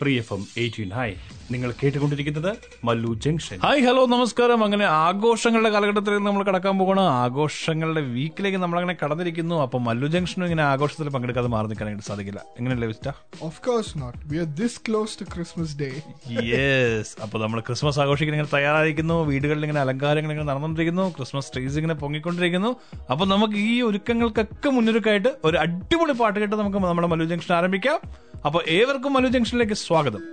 Free F M eighteen hi നിങ്ങൾ കേട്ടുകൊണ്ടിരിക്കുന്നത് Mallu junction. Hi hello നമസ്കാരം. അങ്ങനെ ആഘോഷങ്ങളുടെ കാലഘട്ടത്തിലേക്ക് നമ്മൾ കടക്കാൻ പോകണം ആഘോഷങ്ങളുടെ വീക്കിലേക്ക് നമ്മൾ അങ്ങനെ കടന്നിരിക്കുന്നു. അപ്പൊ മല്ലു ജംഗ്ഷനും ഇങ്ങനെ ആഘോഷത്തിൽ പങ്കെടുക്കാതെ മാറി നിൽക്കാനായിട്ട് സാധിക്കില്ല. എങ്ങനെയല്ലേ vista of course not we are this close to Christmas day yes അപ്പൊ നമ്മൾ ക്രിസ്മസ് ആഘോഷിക്കാൻ ഇങ്ങനെ തയ്യാറായിരിക്കുന്നു. വീടുകളിൽ ഇങ്ങനെ അലങ്കാരങ്ങൾ ഇങ്ങനെ നടന്നുകൊണ്ടിരിക്കുന്നു. ക്രിസ്മസ് ട്രീസ് ഇങ്ങനെ പൊങ്ങിക്കൊണ്ടിരിക്കുന്നു. അപ്പൊ നമുക്ക് ഈ ഒരുക്കങ്ങൾക്കൊക്കെ മുന്നൊരുക്കായിട്ട് ഒരു അടിപൊളി പാട്ട് കേട്ട് നമുക്ക് നമ്മുടെ മല്ലു ജംഗ്ഷൻ ആരംഭിക്കാം. അപ്പൊ ഏവർക്കും മല്ലു ജംഗ്ഷനിലേക്ക് സ്വാഗതം.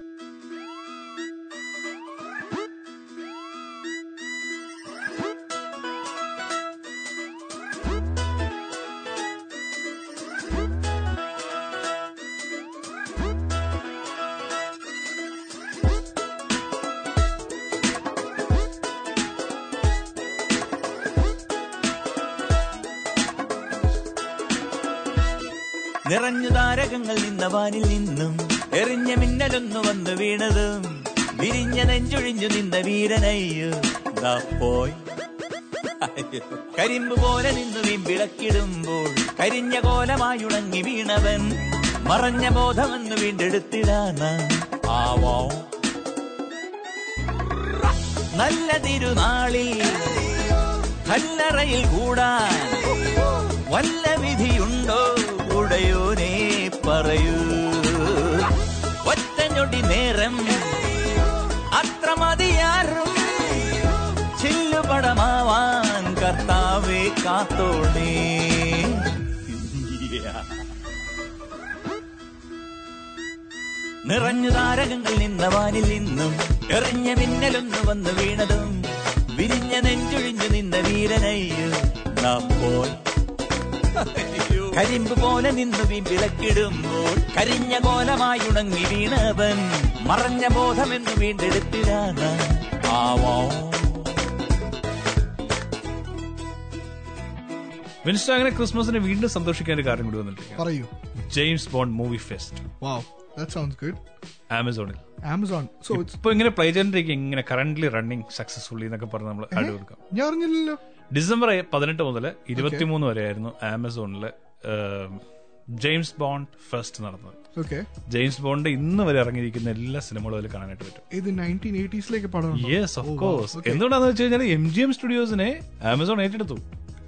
താരകങ്ങൾ നിന്നവാനിൽ നിന്നും എറിഞ്ഞ മിന്നലൊന്നു വന്നു വീണതും. വിരിഞ്ഞ നെഞ്ചൊഴിഞ്ഞു നിന്ന വീരനയ്യോ. കരിമ്പ് പോലെ നിന്നു വിളക്കിടുമ്പോൾ കരിഞ്ഞ കോലമായി ഉണങ്ങി വീണവൻ. മറഞ്ഞ ബോധമെന്ന് വീണ്ടെടുത്തിടാന. ആവോ. നല്ല തിരുനാളിൽ കല്ലറയിൽ കൂടാൻ വല്ല വിധിയുണ്ടോ? പറയൂ. ഒറ്റഞ്ഞൊടി നേരം അത്ര മതിയാറും ചില്ലുപടമാവാൻ കർത്താവെ കാത്തോണേ. നിറഞ്ഞു താരകങ്ങൾ നിന്ന വാനിൽ നിന്നും എറിഞ്ഞ മിന്നലൊന്നു വന്നു വീണതും വിരിഞ്ഞ നെഞ്ചൊഴിഞ്ഞു നിന്ന വീരനയ്യോ നാം പോയി കരിമ്പ് പോലെ നിന്നു വിളക്കിടുമ്പോൾ കരിഞ്ഞ കോലമായി ഉണങ്ങി വീണവൻ മറഞ്ഞ ബോധമെന്ന് വീണ്ടെടുത്തിടാന ആവോ. വിൻസ്റ്റ അങ്ങനെ ക്രിസ്മസിനെ വീണ്ടും സന്തോഷിക്കാൻ ഒരു കാര്യം കൂടി വന്നിട്ടില്ല പറയൂ. James Bond movie fest. Wow that sounds good. ആമസോണിൽ. ആമസോൺ So it's ഇപ്പൊ ഇങ്ങനെ പ്ലേ ചെയ്തിരിക്കും ഇങ്ങനെ കറന്റ് റണ്ണിങ് സക്സസ്ഫുള്ളി എന്നൊക്കെ പറഞ്ഞ് നമ്മൾ ആഡ് കൊടുക്കാം ഞാൻ അറിഞ്ഞില്ലല്ലോ. ഡിസംബർ പതിനെട്ട് മുതൽ ഇരുപത്തിമൂന്ന് വരെയായിരുന്നു ആമസോണിൽ ജെയിംസ് ബോണ്ട് ഫസ്റ്റ് നടന്നത്. ഓക്കെ ജെയിംസ് ബോണ്ട് ഇന്ന് വരെ ഇറങ്ങിയിരിക്കുന്ന എല്ലാ സിനിമകളും അതിൽ കാണാനായിട്ട് പറ്റും. ഇത് നയന്റീൻ എയ്റ്റീസിലേക്ക് പടം യെസ് ഓഫ് കോഴ്സ് എന്തുകൊണ്ടാന്ന് വെച്ച് കഴിഞ്ഞാൽ എം ജി എം സ്റ്റുഡിയോസിനെ ആമസോൺ ഏറ്റെടുത്തു.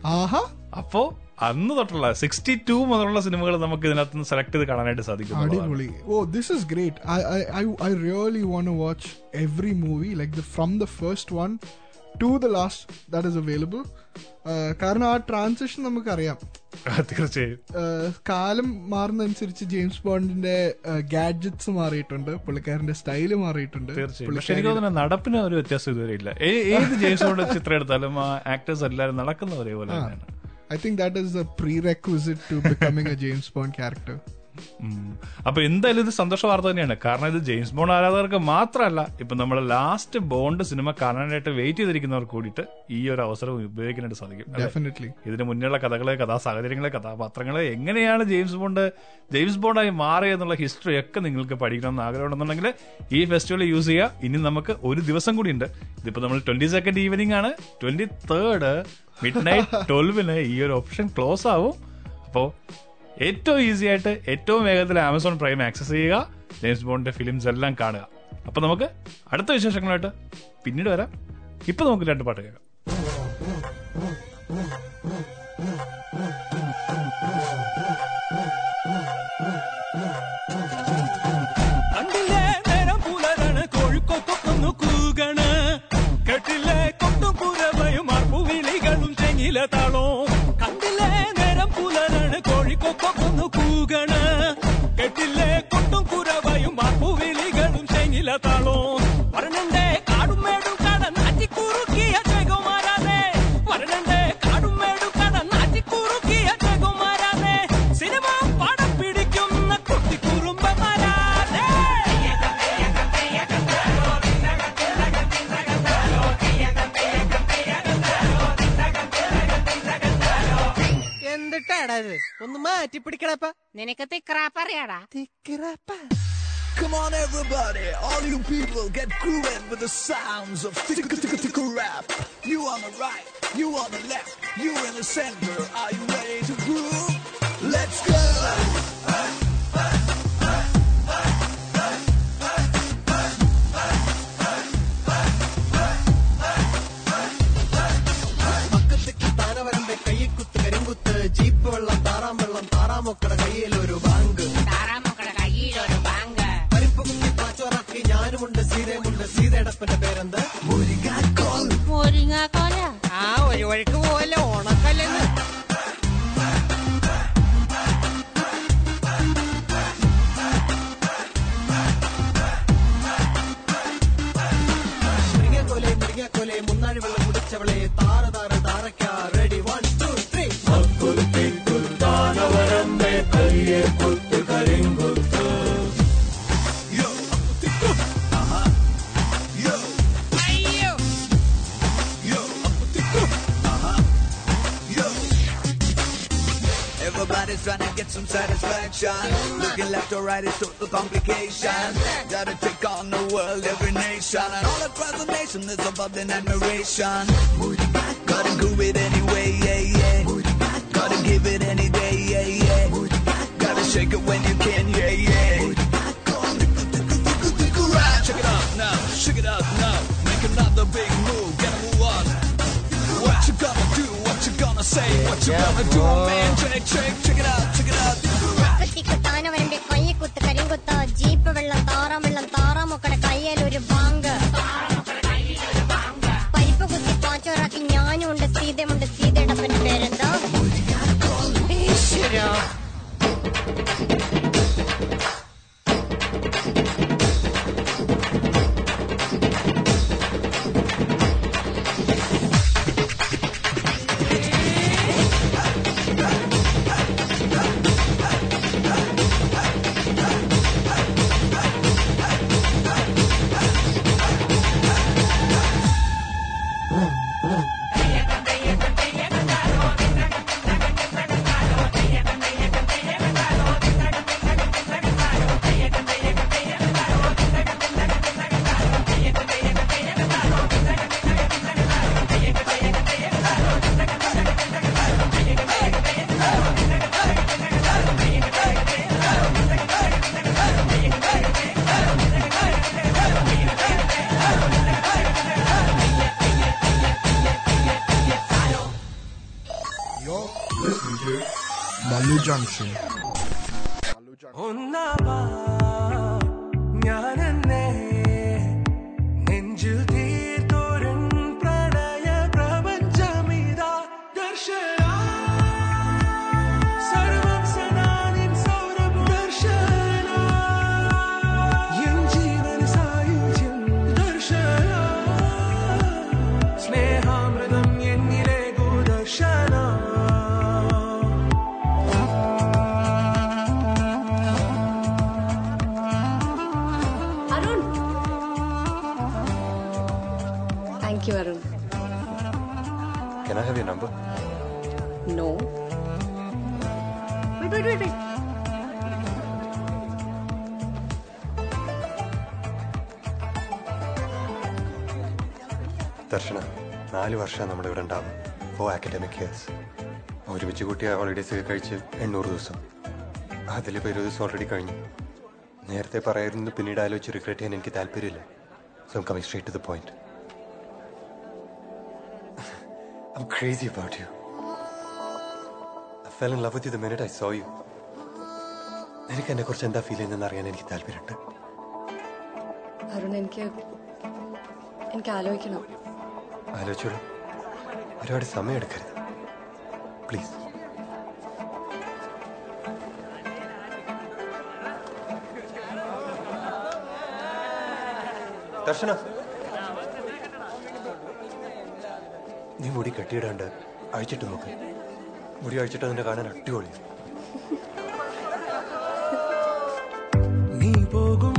ആഹാ. അപ്പോ അന്ന് തൊട്ടുള്ള സിക്സ്റ്റി ടു മുതലുള്ള സിനിമകൾ നമുക്ക് ഇതിനകത്ത് നിന്ന് സെലക്ട് ചെയ്ത് കാണാനായിട്ട് സാധിക്കും അടിപൊളി. ഓ this is great I I I really want watch every movie like from the first one to the last that is available കാരണം ആ ട്രാൻസിഷൻ നമുക്കറിയാം. തീർച്ചയായും. Uh, കാലം മാറുന്നതനുസരിച്ച് ജെയിംസ് ബോണ്ടിന്റെ ഗാഡ്ജറ്റ്സ് മാറിയിട്ടുണ്ട്. പുള്ളിക്കാരന്റെ സ്റ്റൈൽ മാറിയിട്ടുണ്ട്. തീർച്ചയായും. നടപ്പിന് ഒരു വ്യത്യാസം ഇതുവരെ ഇല്ല. ഏത് ജെയിംസ് ബോണ്ട് ചിത്രം എടുത്താലും ആ ആക്ടേഴ്സ് എല്ലാവരും നടക്കുന്ന ഒരേപോലെ I think that is a prerequisite to becoming a James Bond character. അപ്പൊ എന്തായാലും ഇത് സന്തോഷ വാർത്ത തന്നെയാണ്. കാരണം ഇത് ജെയിംസ് ബോണ്ട് ആരാധകർക്ക് മാത്രമല്ല ഇപ്പൊ നമ്മൾ ലാസ്റ്റ് ബോണ്ട് സിനിമ കാണാനായിട്ട് വെയിറ്റ് ചെയ്തിരിക്കുന്നവർ കൂടിയിട്ട് ഈ ഒരു അവസരം ഉപയോഗിക്കാനായിട്ട് സാധിക്കും? ഡെഫിനറ്റ്ലി ഇതിന് മുന്നിലുള്ള കഥകളെ കഥാ സാഹചര്യങ്ങളെ കഥാപാത്രങ്ങളെ എങ്ങനെയാണ് ജെയിംസ് ബോണ്ട് ജെയിംസ് ബോണ്ടായി മാറിയെന്നുള്ള ഹിസ്റ്ററി ഒക്കെ നിങ്ങൾക്ക് പഠിക്കണമെന്ന് ആഗ്രഹമുണ്ടെന്നുണ്ടെങ്കിൽ ഈ ഫെസ്റ്റിവൽ യൂസ് ചെയ്യുക ഇനി നമുക്ക് ഒരു ദിവസം കൂടി ഉണ്ട് ഇതിപ്പോ നമ്മൾ ട്വന്റി സെക്കൻഡ് ഈവനിങ് ആണ്. ട്വന്റി തേർഡ് മിഡ് നൈറ്റ് ട്വൽവിന് ഈ ഒരു ഓപ്ഷൻ ക്ലോസ് ആവും. അപ്പോ ഏറ്റവും ഈസി ആയിട്ട് ഏറ്റവും വേഗത്തിൽ ആമസോൺ പ്രൈം ആക്സസ് ചെയ്യുക ജെയിംസ് ബോണ്ടിന്റെ ഫിലിംസ് എല്ലാം കാണുക. അപ്പൊ നമുക്ക് അടുത്ത വിശേഷങ്ങളായിട്ട് പിന്നീട് വരാം. ഇപ്പൊ നമുക്ക് രണ്ട് പാട്ട് കേൾക്കാം. മുത്തുകണ് കെട്ടില്ലേ കൊട്ടും കുരവയും വാക്കുവിളികളും ശനില താളവും. വരണണ്ടേ കാടും മേടും കടന്ന് അറ്റിക്കുറുക്കിയ ജഗമാരാതെ വരണണ്ടേ കാടും മേടും കടന്ന് അറ്റിക്കുറുക്കിയ ജഗമാരാതെ സിനിമ പടം പിടിക്കുന്ന കുട്ടിക്കുറുമ്പമാരാതെ എന്തിട്ടാടാ ഇത്? ഒന്ന് മാറ്റി പിടിക്കണപ്പ നിനക്ക് തിക്രാപ്പ് അറിയാടാ Come on, everybody, all you people, get grooving with the sounds of tick tick tick rap. You on the right, you on the left, you in the center. Are you ready to groove? Let's go. Jeep വെള്ളം താറാം വെള്ളം താറാമൊക്കട കയ്യിലൊരു bank. താറാമക്കളുടെ കയ്യിലൊരു bank. പരിപ്പ് കുത്തി പാച്ചോറാക്കി ഞാനുമുണ്ട് സീതയുമുണ്ട്. സീതയടപ്പന്റെ പേരെന്ത്? മുരിങ്ങാക്കോല? ആ ഒരു വഴിക്ക് പോവല്ലേ left or right is total complication. Gotta take on the world, every nation, and all across the nation. There's a bubbling admiration. Gotta groove it anyway, yeah, yeah. Gotta give it any day, yeah, yeah. Gotta shake it when you can, yeah, yeah. Check it out now, shake it out now. Make another big move, get a move on. What you gonna do? What you gonna say? What you gonna do, man? Check, check, check it out, check it out. Thank you, Arun. Can I have your number? No. Wait, wait, wait, wait. ദർശന നാല് വർഷം നമ്മുടെ ഇവിടെ ഉണ്ടാവും four academic years ഒരുമിച്ച് കൂട്ടിയ holidays ഒക്കെ കഴിച്ച് എണ്ണൂറ് ദിവസം അതിലിപ്പോൾ ഇരുപത് ദിവസം ഓൾറെഡി കഴിഞ്ഞു നേരത്തെ പറയായിരുന്നു പിന്നീട് ആലോചിച്ച് റിഗ്രറ്റ് ചെയ്യാൻ എനിക്ക് താല്പര്യമില്ല so coming straight to the point I'm crazy about you. I fell in love with you the minute I saw you. നിനക്ക് എന്നെ കുറിച്ച് എന്താ ഫീൽ ചെയ്യുന്നതെന്ന് അറിയാൻ എനിക്ക് താല്പര്യമുണ്ട്. അരുൺ എനിക്ക് എനിക്ക് ആലോചിക്കണം. ആലോചിച്ചോളൂ. ഒരുപാട് സമയം എടുക്കരുത്. പ്ലീസ് ദർശന. നീ മുടി കെട്ടിയിടാണ്ട് അഴിച്ചിട്ട് നോക്ക്. മുടി അഴിച്ചിട്ട് അതിന്റെ കാണാൻ അടിപൊളി. നീ പോകും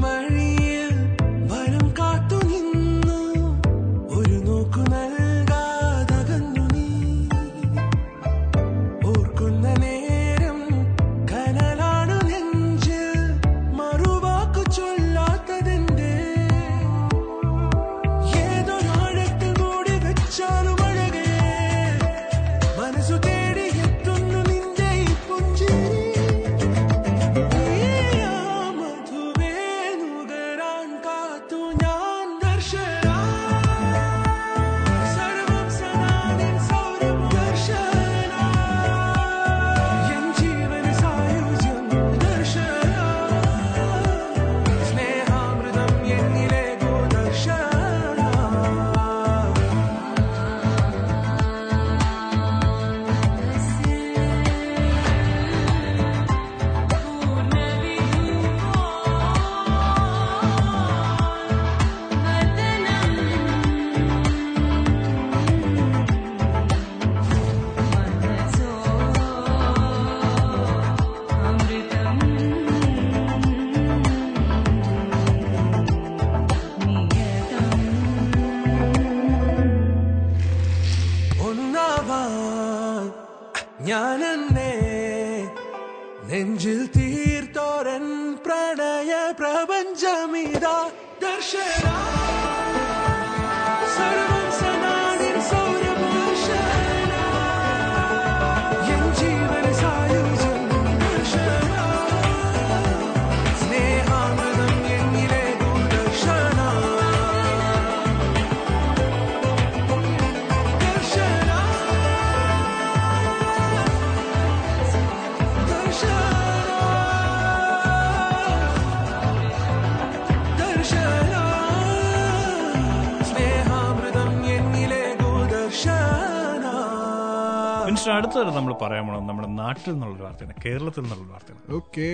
പറയാൻ പോണത് നമ്മുടെ നാട്ടിൽ നിന്നുള്ള വാർത്തയാണ് കേരളത്തിൽ നിന്നുള്ള വാർത്തയാണ്. ഓക്കെ.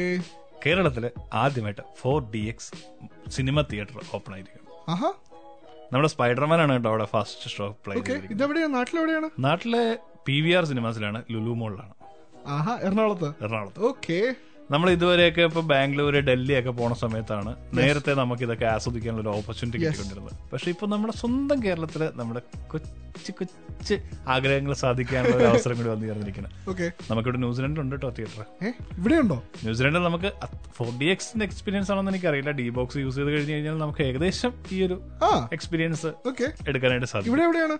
കേരളത്തിൽ ആദ്യമായിട്ട് ഫോർ ഡി എക്സ് സിനിമ തിയേറ്റർ ഓപ്പൺ ആയിരിക്കും നമ്മുടെ സ്പൈഡർമാൻ ആണ് കേട്ടോ അവിടെ ഫസ്റ്റ് ഷോ പ്ലേ നാട്ടിലെവിടെയാണ്? നാട്ടിലെ പി വി ആർ സിനിമാസിലാണ് ലുലു മോളിലാണ്. എറണാകുളത്ത്. എറണാകുളത്ത്. ഓക്കെ. നമ്മൾ ഇതുവരെയൊക്കെ ഇപ്പൊ ബാംഗ്ലൂര് ഡൽഹി ഒക്കെ പോണ സമയത്താണ് നേരത്തെ നമുക്ക് ഇതൊക്കെ ആസ്വദിക്കാനുള്ള ഒരു ഓപ്പർച്യൂണിറ്റി. കിട്ടിക്കൊണ്ടിരുന്നത്. പക്ഷെ ഇപ്പൊ നമ്മുടെ സ്വന്തം കേരളത്തിൽ നമ്മുടെ കൊച്ചു കൊച്ചു ആഗ്രഹങ്ങൾ സാധിക്കാനുള്ള ഒരു അവസരം കൂടി വന്നു ചേർന്നിരിക്കുന്നത് ഓക്കെ നമുക്കിവിടെ ന്യൂസിലൻഡിലുണ്ട് കേട്ടോ തിയേറ്റർ ഇവിടെ ഉണ്ടോ ന്യൂസിലൻഡിൽ നമുക്ക് ഫോർ ഡി എക്സിന്റെ എക്സ്പീരിയൻസ് ആണെന്ന് എനിക്കറിയില്ല. ഡി ബോക്സ് യൂസ് ചെയ്ത് കഴിഞ്ഞ് കഴിഞ്ഞാൽ നമുക്ക് ഏകദേശം ഈ ഒരു എക്സ്പീരിയൻസ് എടുക്കാനായിട്ട് സാധിക്കും. ഇവിടെ എവിടെയാണ്?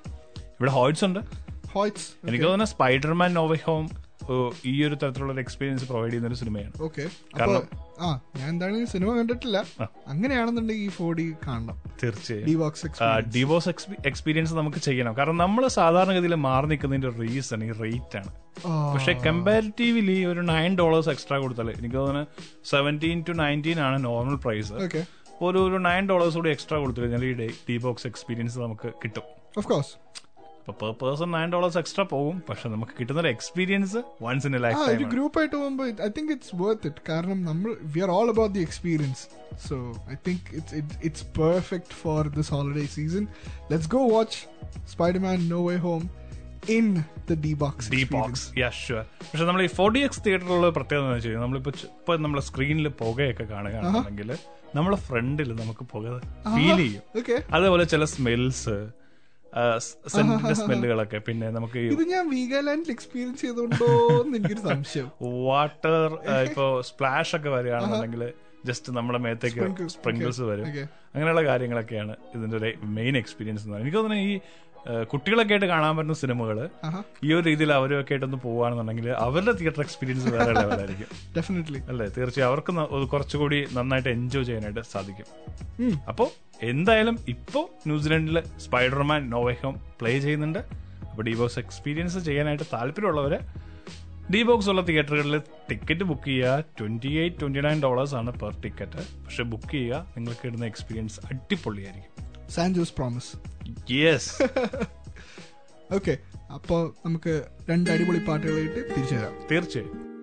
ഇവിടെ ഹോയ്റ്റ്സ് ഉണ്ട്. എനിക്ക് തോന്നുന്നത് സ്പൈഡർമാൻ നോവേ ഹോം ഈ ഒരു തരത്തിലുള്ള ഒരു എക്സ്പീരിയൻസ് പ്രൊവൈഡ് ചെയ്യുന്ന ഒരു സിനിമയാണ്. ഓക്കെ. കാരണം- ആ ഞാൻ എന്താണ് സിനിമ കണ്ടിട്ടില്ല. അങ്ങനെയാണെന്നുണ്ടെങ്കിൽ ഈ ഫോർ ഡി കാണണം. തീർച്ചയായും. ഡിവോഴ്സ് എക്സ്പീരിയൻസ് നമുക്ക് ചെയ്യണം. കാരണം നമ്മൾ സാധാരണഗതിയിൽ മാറി നിൽക്കുന്നതിന്റെ റീസൺ ഈ റേറ്റ് ആണ്. പക്ഷെ കമ്പാരിറ്റീവ്ലി ഒരു നയൻ ഡോളേഴ്സ് എക്സ്ട്രാ കൊടുത്താൽ എനിക്ക് തോന്നുന്നു സെവന്റീൻ ടു നയന്റീൻ ആണ് നോർമൽ പ്രൈസ് ഒരു ഒരു നയൻ ഡോളേഴ്സ് കൂടി എക്സ്ട്രാ കൊടുത്തു കഴിഞ്ഞാൽ ഈ ഡി ബോക്സ് എക്സ്പീരിയൻസ് നമുക്ക് കിട്ടും. ഓഫ് കോഴ്സ് ഇപ്പൊ per person nine dollars extra പോകും. പക്ഷെ നമുക്ക് കിട്ടുന്ന ഒരു എക്സ്പീരിയൻസ് വൺസ് ഇൻ ലൈഫ് ഒരു ഗ്രൂപ്പ് ആയിട്ട് പോകുമ്പോൾ I think it's worth it കാരണം നമ്മൾ we are all about the experience so I think it's it's perfect for this holiday season let's go watch Spiderman no way home in the D box D box sure പക്ഷെ നമ്മൾ ഈ four D X തിയേറ്ററിലുള്ള പ്രത്യേകത എന്ന് വെച്ചാൽ നമ്മളിപ്പോ ഇപ്പൊ നമ്മളെ സ്ക്രീനിൽ പുകയൊക്കെ കാണുകയാണെന്നുണ്ടെങ്കിൽ നമ്മളെ ഫ്രണ്ടിൽ നമുക്ക് പുക ഫീൽ ചെയ്യും. അതേപോലെ ചില സ്മെൽസ് സെന്റിന്റെ സ്മെല്ലുകളൊക്കെ പിന്നെ നമുക്ക് ഇത് ഞാൻ വീഗാലാൻഡിൽ എക്സ്പീരിയൻസ് ചെയ്തോണ്ടോ എന്ന് എനിക്കൊരു സംശയം. വാട്ടർ ഇപ്പോ സ്പ്ലാഷ് ഒക്കെ വരികയാണെന്നുണ്ടെങ്കിൽ ജസ്റ്റ് നമ്മുടെ മേത്തേക്ക് സ്പ്രിങ്കിൾസ് വരും. അങ്ങനെയുള്ള കാര്യങ്ങളൊക്കെയാണ് ഇതിന്റെ ഒരു മെയിൻ എക്സ്പീരിയൻസ് എന്ന് പറയുന്നത്. എനിക്ക് തോന്നുന്നു ഈ കുട്ടികളൊക്കെ ആയിട്ട് കാണാൻ പറ്റുന്ന സിനിമകൾ ഈ ഒരു രീതിയിൽ അവരൊക്കെ ആയിട്ടൊന്ന് പോവുകയാണെന്നുണ്ടെങ്കിൽ അവരുടെ തിയേറ്റർ എക്സ്പീരിയൻസ് വേറെ ലെവലായിരിക്കും ഡെഫിനറ്റ്ലി അല്ലേ? തീർച്ചയായും അവർക്ക് കുറച്ചുകൂടി നന്നായിട്ട് എൻജോയ് ചെയ്യാനായിട്ട് സാധിക്കും. അപ്പോൾ എന്തായാലും ഇപ്പോൾ ന്യൂസിലൻഡിൽ സ്പൈഡർമാൻ നോവേഹം പ്ലേ ചെയ്യുന്നുണ്ട്. അപ്പോൾ ഡിബോക്സ് എക്സ്പീരിയൻസ് ചെയ്യാനായിട്ട് താല്പര്യമുള്ളവര് ഡിബോക്സ് ഉള്ള തിയേറ്ററുകളിൽ ടിക്കറ്റ് ബുക്ക് ചെയ്യുക. Twenty eight twenty nine dollars ആണ് പെർ ടിക്കറ്റ് പക്ഷെ ബുക്ക് ചെയ്യുക നിങ്ങൾക്ക് ഇടുന്ന എക്സ്പീരിയൻസ് അടിപൊളിയായിരിക്കും. സാൻജോസ് പ്രോമിസ് യെസ് ഓക്കെ അപ്പോൾ നമുക്ക് രണ്ട് അടിപൊളി പാട്ടുകളായിട്ട് തിരിച്ചു തരാം തീർച്ചയായും.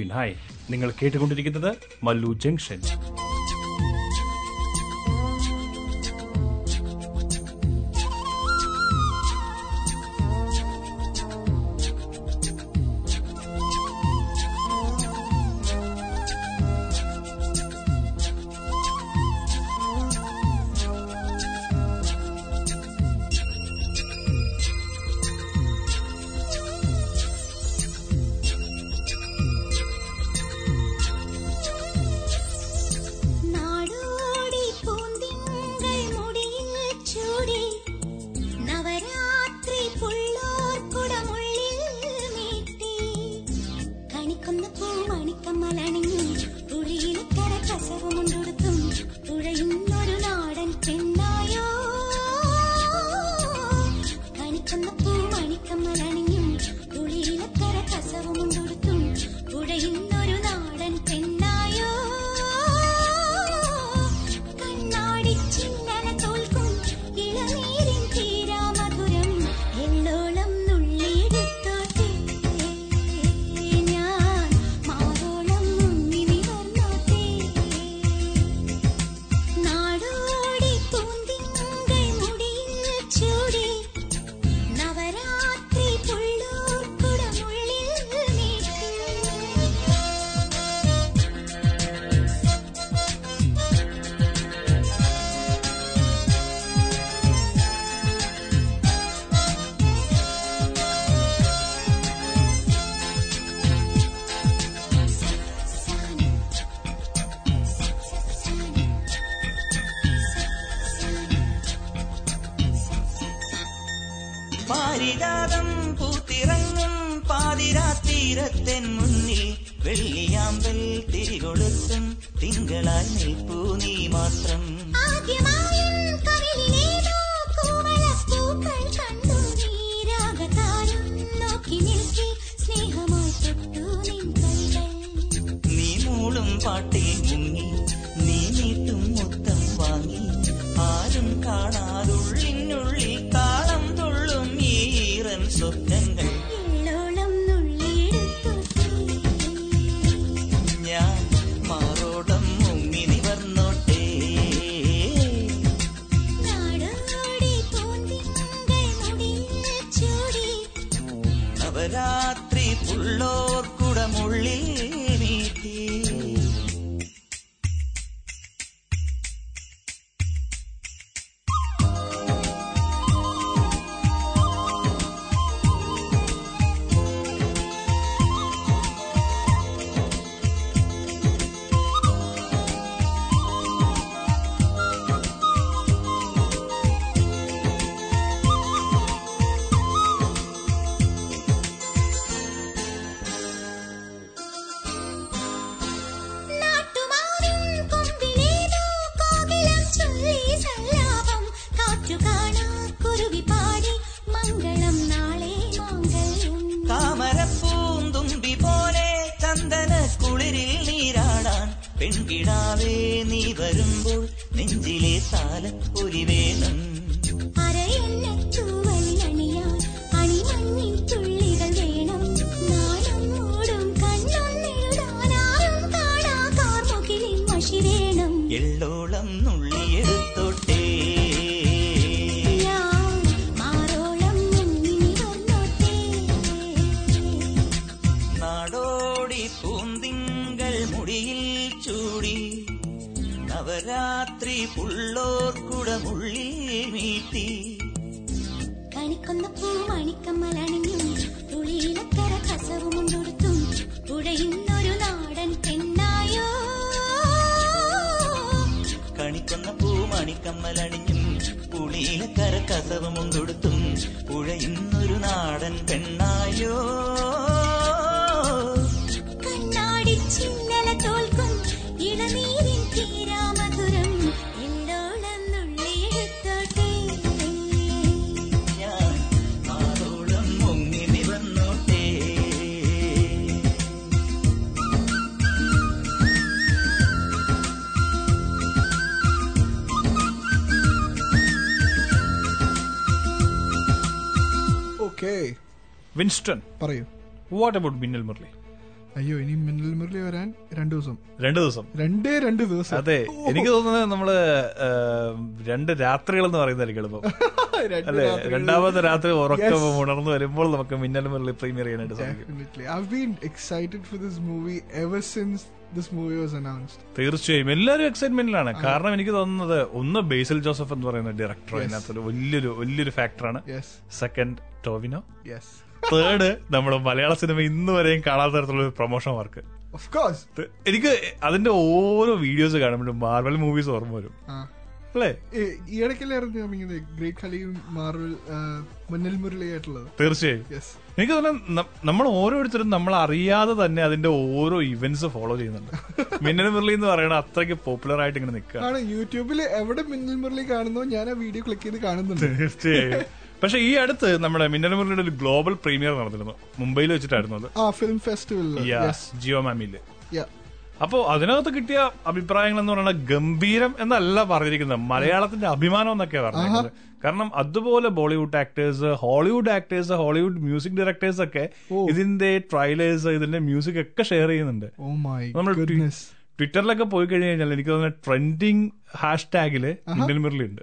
എഫ് എം നിങ്ങൾ കേട്ടുകൊണ്ടിരിക്കുന്നത് മല്ലു ജംഗ്ഷൻ. പാട്ട് നാടോടി പൂന്തിങ്കൾ മുടിയിൽ ചൂടി. നവരാത്രി പുള്ളോർക്കുടമുള്ളിൽ മീട്ടി. കണിക്കൊന്ന പൂ മണിക്കമ്മലണിഞ്ഞും. തുളിയിലക്കര കസവും കൊടുത്തും പുഴയുന്നൊരു നാടൻ പെണ്ണായോ? കണിക്കൊന്ന പൂ മണിക്കമ്മലണിഞ്ഞും. പുളിയിലക്കര കസവമുണ്ടൊടുത്തും പുഴയുന്നൊരു നാടൻ പെണ്ണായോ? വിൻസ്റ്റൺ പറയൂ. വാട്ട് അബൌട്ട് മിന്നൽ മുരളി അയ്യോ ഇനി മിന്നൽ മുരളി വരാൻ രണ്ടു ദിവസം. രണ്ടു ദിവസം. രണ്ടേ രണ്ട് ദിവസം. അതെ എനിക്ക് തോന്നുന്നത് നമ്മൾ രണ്ട് രാത്രികൾ എന്ന് പറയുന്നതായിരിക്കും എളുപ്പം. അതെ അല്ലെ രണ്ടാമത്തെ രാത്രി ഉറക്കം ഉണർന്നു വരുമ്പോൾ നമുക്ക് മിന്നൽ മുരളി പ്രീമിയർ ചെയ്യാനായിട്ട് സാധിക്കും. This movie was announced. തീർച്ചയായും. എല്ലാവരും എക്സൈറ്റ്മെന്റിലാണ് കാരണം എനിക്ക് തോന്നുന്നത് ഒന്ന് ബേസിൽ ജോസഫ് എന്ന് പറയുന്ന ഡയറക്ടർ അതിനകത്ത് അതിനകത്തൊരു വലിയൊരു വലിയൊരു ഫാക്ടറാണ്. സെക്കൻഡ് ടോവിനോ. Yes. തേർഡ് നമ്മുടെ മലയാള സിനിമ ഇന്ന് വരെയും കാണാത്ത തരത്തിലുള്ള ഒരു പ്രൊമോഷൻ വർക്ക് ഓഫ് കോഴ്സ് എനിക്ക് അതിന്റെ ഓരോ വീഡിയോസ് കാണുമ്പോഴും മാർവൽ മൂവീസ് ഓർമ്മ വരും. അല്ലേ? ഈ ഈ ഇടയ്ക്കല്ലായിരുന്നു ഇറങ്ങിയത് ഗ്രേറ്റ് മാർവൽ മുന്നിൽ മുരളിയായിട്ടുള്ളത് തീർച്ചയായും. എനിക്ക് തോന്നുന്നു നമ്മൾ ഓരോരുത്തരും നമ്മൾ അറിയാതെ തന്നെ അതിന്റെ ഓരോ ഇവന്റ്സ് ഫോളോ ചെയ്യുന്നുണ്ട്. മിന്നൽ മുരളി എന്ന് പറയുന്നത് അത്രയ്ക്ക് പോപ്പുലർ ആയിട്ട് ഇങ്ങനെ നിൽക്കുക യൂട്യൂബിൽ എവിടെ മിന്നൽ മുരളി കാണുന്നോ ഞാൻ ആ വീഡിയോ ക്ലിക്ക് ചെയ്ത് കാണുന്നുണ്ട്. തീർച്ചയായും. പക്ഷെ ഈ അടുത്ത് നമ്മുടെ മിന്നൽ മുരളിയുടെ ഒരു ഗ്ലോബൽ പ്രീമിയർ നടന്നിരുന്നു. മുംബൈയിൽ വെച്ചിട്ടായിരുന്നു അത്. ആ ഫിലിം ഫെസ്റ്റിവലിൽ യെസ് ജിയോ മാമിയിൽ. അപ്പോ അതിനകത്ത് കിട്ടിയ അഭിപ്രായങ്ങൾ എന്ന് പറയുന്നത് ഗംഭീരം എന്നല്ല പറഞ്ഞിരിക്കുന്നത്. മലയാളത്തിന്റെ അഭിമാനം എന്നൊക്കെയാണ് പറഞ്ഞിരിക്കുന്നത്. കാരണം അതുപോലെ Bollywood actors Hollywood actors Hollywood music directors ഒക്കെ ഇതിന്റെ ട്രൈലേഴ്സ് ഇതിന്റെ മ്യൂസിക് ഒക്കെ ഷെയർ ചെയ്യുന്നുണ്ട്. മൈ നമ്മൾ ട്വിറ്ററിലൊക്കെ പോയി കഴിഞ്ഞു കഴിഞ്ഞാൽ എനിക്ക് തോന്നുന്നത് ട്രെൻഡിങ് ഹാഷ്ടാഗിൽ മിന്നൽ മുരളി ഉണ്ട്.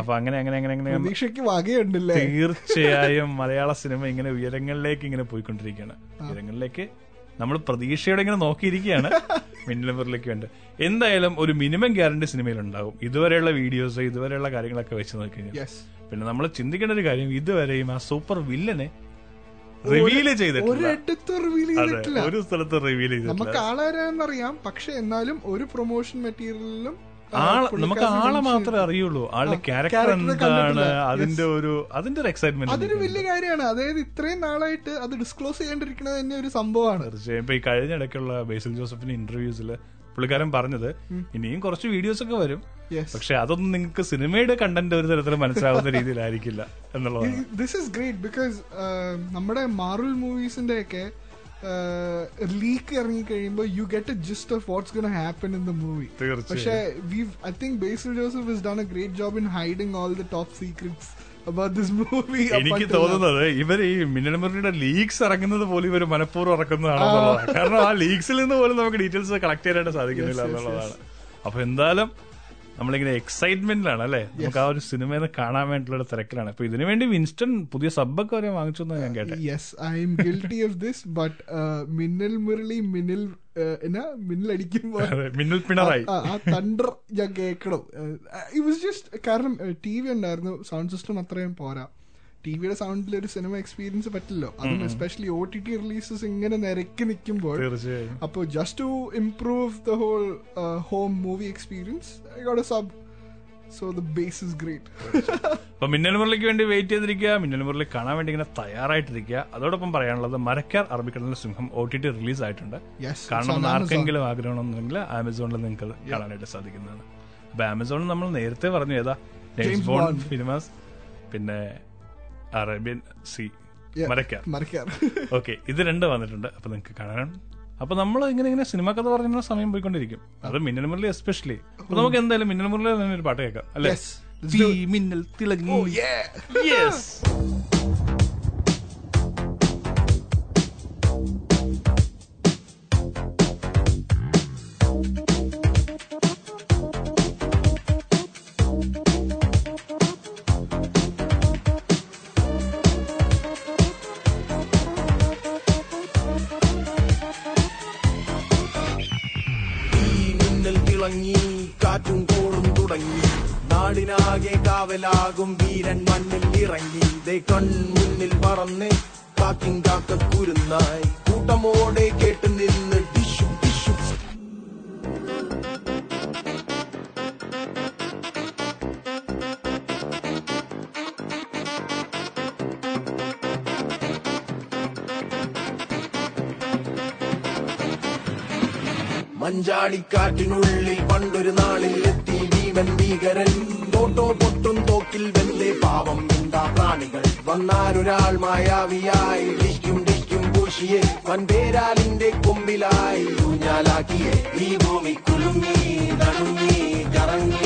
അപ്പൊ അങ്ങനെ അങ്ങനെ അങ്ങനെ അങ്ങനെ പ്രതീക്ഷയ്ക്ക് വകയുണ്ടല്ലേ? തീർച്ചയായും മലയാള സിനിമ ഇങ്ങനെ ഉയരങ്ങളിലേക്ക് ഇങ്ങനെ പോയിക്കൊണ്ടിരിക്കുകയാണ്. ഉയരങ്ങളിലേക്ക് നമ്മൾ പ്രതീക്ഷയോടെ ഇങ്ങനെ നോക്കിയിരിക്കുകയാണ്. മുരളിക്ക് വേണ്ടി. എന്തായാലും ഒരു മിനിമം ഗ്യാരണ്ടി സിനിമയിൽ ഉണ്ടാവും ഇതുവരെയുള്ള വീഡിയോസ് ഇതുവരെയുള്ള കാര്യങ്ങളൊക്കെ വെച്ച് നോക്കി കഴിഞ്ഞാൽ. പിന്നെ നമ്മൾ ചിന്തിക്കേണ്ട ഒരു കാര്യം ഇതുവരെയും ആ സൂപ്പർ വില്ലനെ റിവീൽ ചെയ്തിട്ടില്ല. ഒരു സ്ഥലത്ത് റിവീൽ ചെയ്തിട്ടില്ല. നമുക്ക് ആളാരാന്നറിയാം പക്ഷെ എന്നാലും ഒരു പ്രൊമോഷൻ മെറ്റീരിയലിലും നമുക്ക് ആളെ മാത്രമേ അറിയുള്ളൂ. ആളുടെ ക്യാരക്ടർ എന്താണ് അതിന്റെ ഒരു അതിന്റെ ഒരു എക്സൈറ്റ്മെന്റ് അതൊരു വലിയ കാര്യമാണ്. അതായത് ഇത്രയും നാളായിട്ട് അത് ഡിസ്ക്ലോസ് ചെയ്യേണ്ടിരിക്കുന്നത് തന്നെ ഒരു സംഭവമാണ്. തീർച്ചയായും. ഇപ്പൊ ഈ കഴിഞ്ഞ ഇടയ്ക്കുള്ള ബേസിൽ ജോസഫിന്റെ ഇന്റർവ്യൂസിൽ പുള്ളിക്കാരൻ പറഞ്ഞത് ഇനിയും കുറച്ച് വീഡിയോസ് ഒക്കെ വരും. Yes. പക്ഷെ അതൊന്നും നിങ്ങൾക്ക് സിനിമയുടെ കണ്ടന്റ് ഒരു തരത്തിൽ മനസ്സിലാവുന്ന രീതിയിലായിരിക്കില്ല എന്നുള്ളത് ദിസ് ഇസ് ഗ്രേറ്റ് ബിക്കോസ് നമ്മുടെ മാറുൽ മൂവീസിന്റെ ഒക്കെ ലീക്ക് ഇറങ്ങി കഴിയുമ്പോൾ you get a gist of what's gonna happen in the movie. പക്ഷേ we I think Basil Joseph is done a great job in hiding all the top secrets about this movie എനിക്ക് തോന്നുന്നത് ഇവർ ഈ മിന്നൽ മുരളിയുടെ leaks ഇറങ്ങുന്നത് പോലും ഇവർ മനഃപൂർവം ഇറക്കുന്നതാണെന്നുള്ളതാണ് കാരണം ആ ലീക്സിൽ നിന്ന് പോലും നമുക്ക് ഡീറ്റെയിൽസ് കളക്ട് ചെയ്യാനായിട്ട് സാധിക്കുന്നില്ല എന്നുള്ളതാണ്. അപ്പൊ എന്തായാലും നമ്മളിങ്ങനെ എക്സൈറ്റ്മെന്റിലാണ് അല്ലെ? നമുക്ക് ആ ഒരു സിനിമ കാണാൻ വേണ്ടിയുള്ള തിരക്കിലാണ്. അപ്പൊ ഇതിനു വേണ്ടി വിൻസ്റ്റൺ പുതിയ സബ്ബൊക്കെ വരെ വാങ്ങിച്ചു ഞാൻ കേട്ടെ. Yes I am guilty of this but Minnal Murali Minnal എന്നാ? മിന്നലടിക്കുമ്പോൾ മിന്നൽ പിണറായി. ആ- ആ തണ്ടർ ഞാൻ കേൾക്കണം. ഇറ്റ് വാസ് ജസ്റ്റ് കാരണം ടി വി ഉണ്ടായിരുന്നു സൗണ്ട് സിസ്റ്റം അത്രയും പോരാ. ടി വിയുടെ സൗണ്ടിൽ ഒരു സിനിമ എക്സ്പീരിയൻസ് പറ്റില്ലോ അതും especially O T T releases ഇങ്ങനെ നിരക്കി നിൽക്കുമ്പോൾ അപ്പോൾ just to improve the whole home movie experience I got a sub so the bass is great അപ്പൊ മിന്നൽ മുരളിക്ക് വേണ്ടി വെയിറ്റ് ചെയ്തിരിക്കുക. മിന്നൽ മുരളി കാണാൻ വേണ്ടി ഇങ്ങനെ തയ്യാറായിട്ടിരിക്കുക. അതോടൊപ്പം പറയാനുള്ളത് മരക്കാർ അറബിക്കടലിന്റെ സിംഹം ഒ ടി ടി റിലീസ് ആയിട്ടുണ്ട്. കാണണമെന്ന്. ആർക്കെങ്കിലും ആഗ്രഹമാണെന്നുണ്ടെങ്കിൽ ആമസോണിൽ നിങ്ങൾക്ക് കാണാനായിട്ട് സാധിക്കുന്നതാണ്. അപ്പൊ ആമസോണിൽ നമ്മൾ നേരത്തെ പറഞ്ഞു ഏതാ? ജെയിംസ് ബോണ്ട് സിനിമാസ് പിന്നെ Arabian Sea. Marakkar. Marakkar. Okay ഇത് രണ്ടും വന്നിട്ടുണ്ട്. അപ്പൊ നിങ്ങൾക്ക് കാണാൻ അപ്പൊ നമ്മൾ ഇങ്ങനെ ഇങ്ങനെ സിനിമ കഥ പറഞ്ഞ സമയം പോയിക്കൊണ്ടിരിക്കും. അത് മിന്നൽ മുരളി എസ്പെഷ്യലി അപ്പൊ നമുക്ക് എന്തായാലും മിന്നൽ മുരളി തന്നെ ഒരു പാട്ട് കേൾക്കാം അല്ലെ. മിന്നൽ തിളങ്ങി. Oh. യെസ് കാവലാകും വീരൻ മണ്ണിൽ ഇറങ്ങി. ദേ കൺമുന്നിൽ പറന്ന് കാക്കിൻ കാക്ക കുരുന്നായി. കൂട്ടമോടെ കേട്ട് നിന്ന് ടിഷു ടിഷു മഞ്ചാടിക്കാറ്റിനുള്ളിൽ പണ്ടൊരു നാളിൽ എത്തി ഭീമൻ ഭീകരൻ. പൊട്ടും തോക്കിൽ വെന്തേ പാവം എന്താ പ്രാണികൾ. വന്നാലൊരാൾ മായാവിയായി ഡിക്കും ഡിക്കും പൂശിയെ. വൻപേരാലിന്റെ കൊമ്പിലായി ഊഞ്ഞാലാക്കിയെ. ഈ ഭൂമി കുലുങ്ങി നടുങ്ങി കറങ്ങിയിടും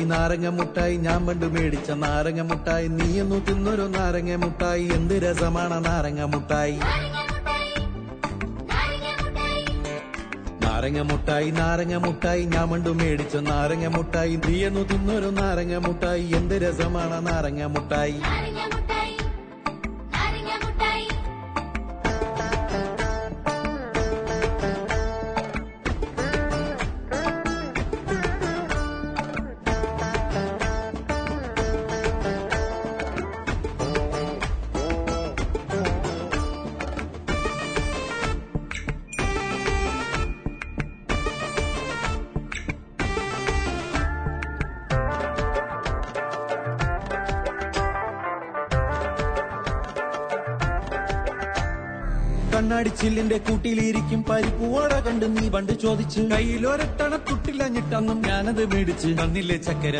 മുട്ടായി നാരങ്ങ മുട്ടായി ഞാൻ പണ്ട് മേടിച്ച നാരങ്ങ മുട്ടായി നീ എന്നു തിന്നൊരു നാരങ്ങ മുട്ടായി എന്ത് രസമാണ് നാരങ്ങ മുട്ടായി നാരങ്ങ മുട്ടായി നാരങ്ങ മുട്ടായി ഞാൻ പണ്ട് മേടിച്ച നാരങ്ങ മുട്ടായി നീയൊന്നു തിന്നൊരു നാരങ്ങ മുട്ടായി എന്ത് രസമാണ് നാരങ്ങ മുട്ടായി കണ്ണാടിച്ചില്ലിന്റെ കൂട്ടിലിരിക്കും ഓട കണ്ട് നീ പണ്ട് ചോദിച്ച്. കയ്യിലൊരട്ടണ തുട്ടിലഞ്ഞിട്ടന്നും ഞാനത് മേടിച്ച്. തന്നില്ലേ ചക്കര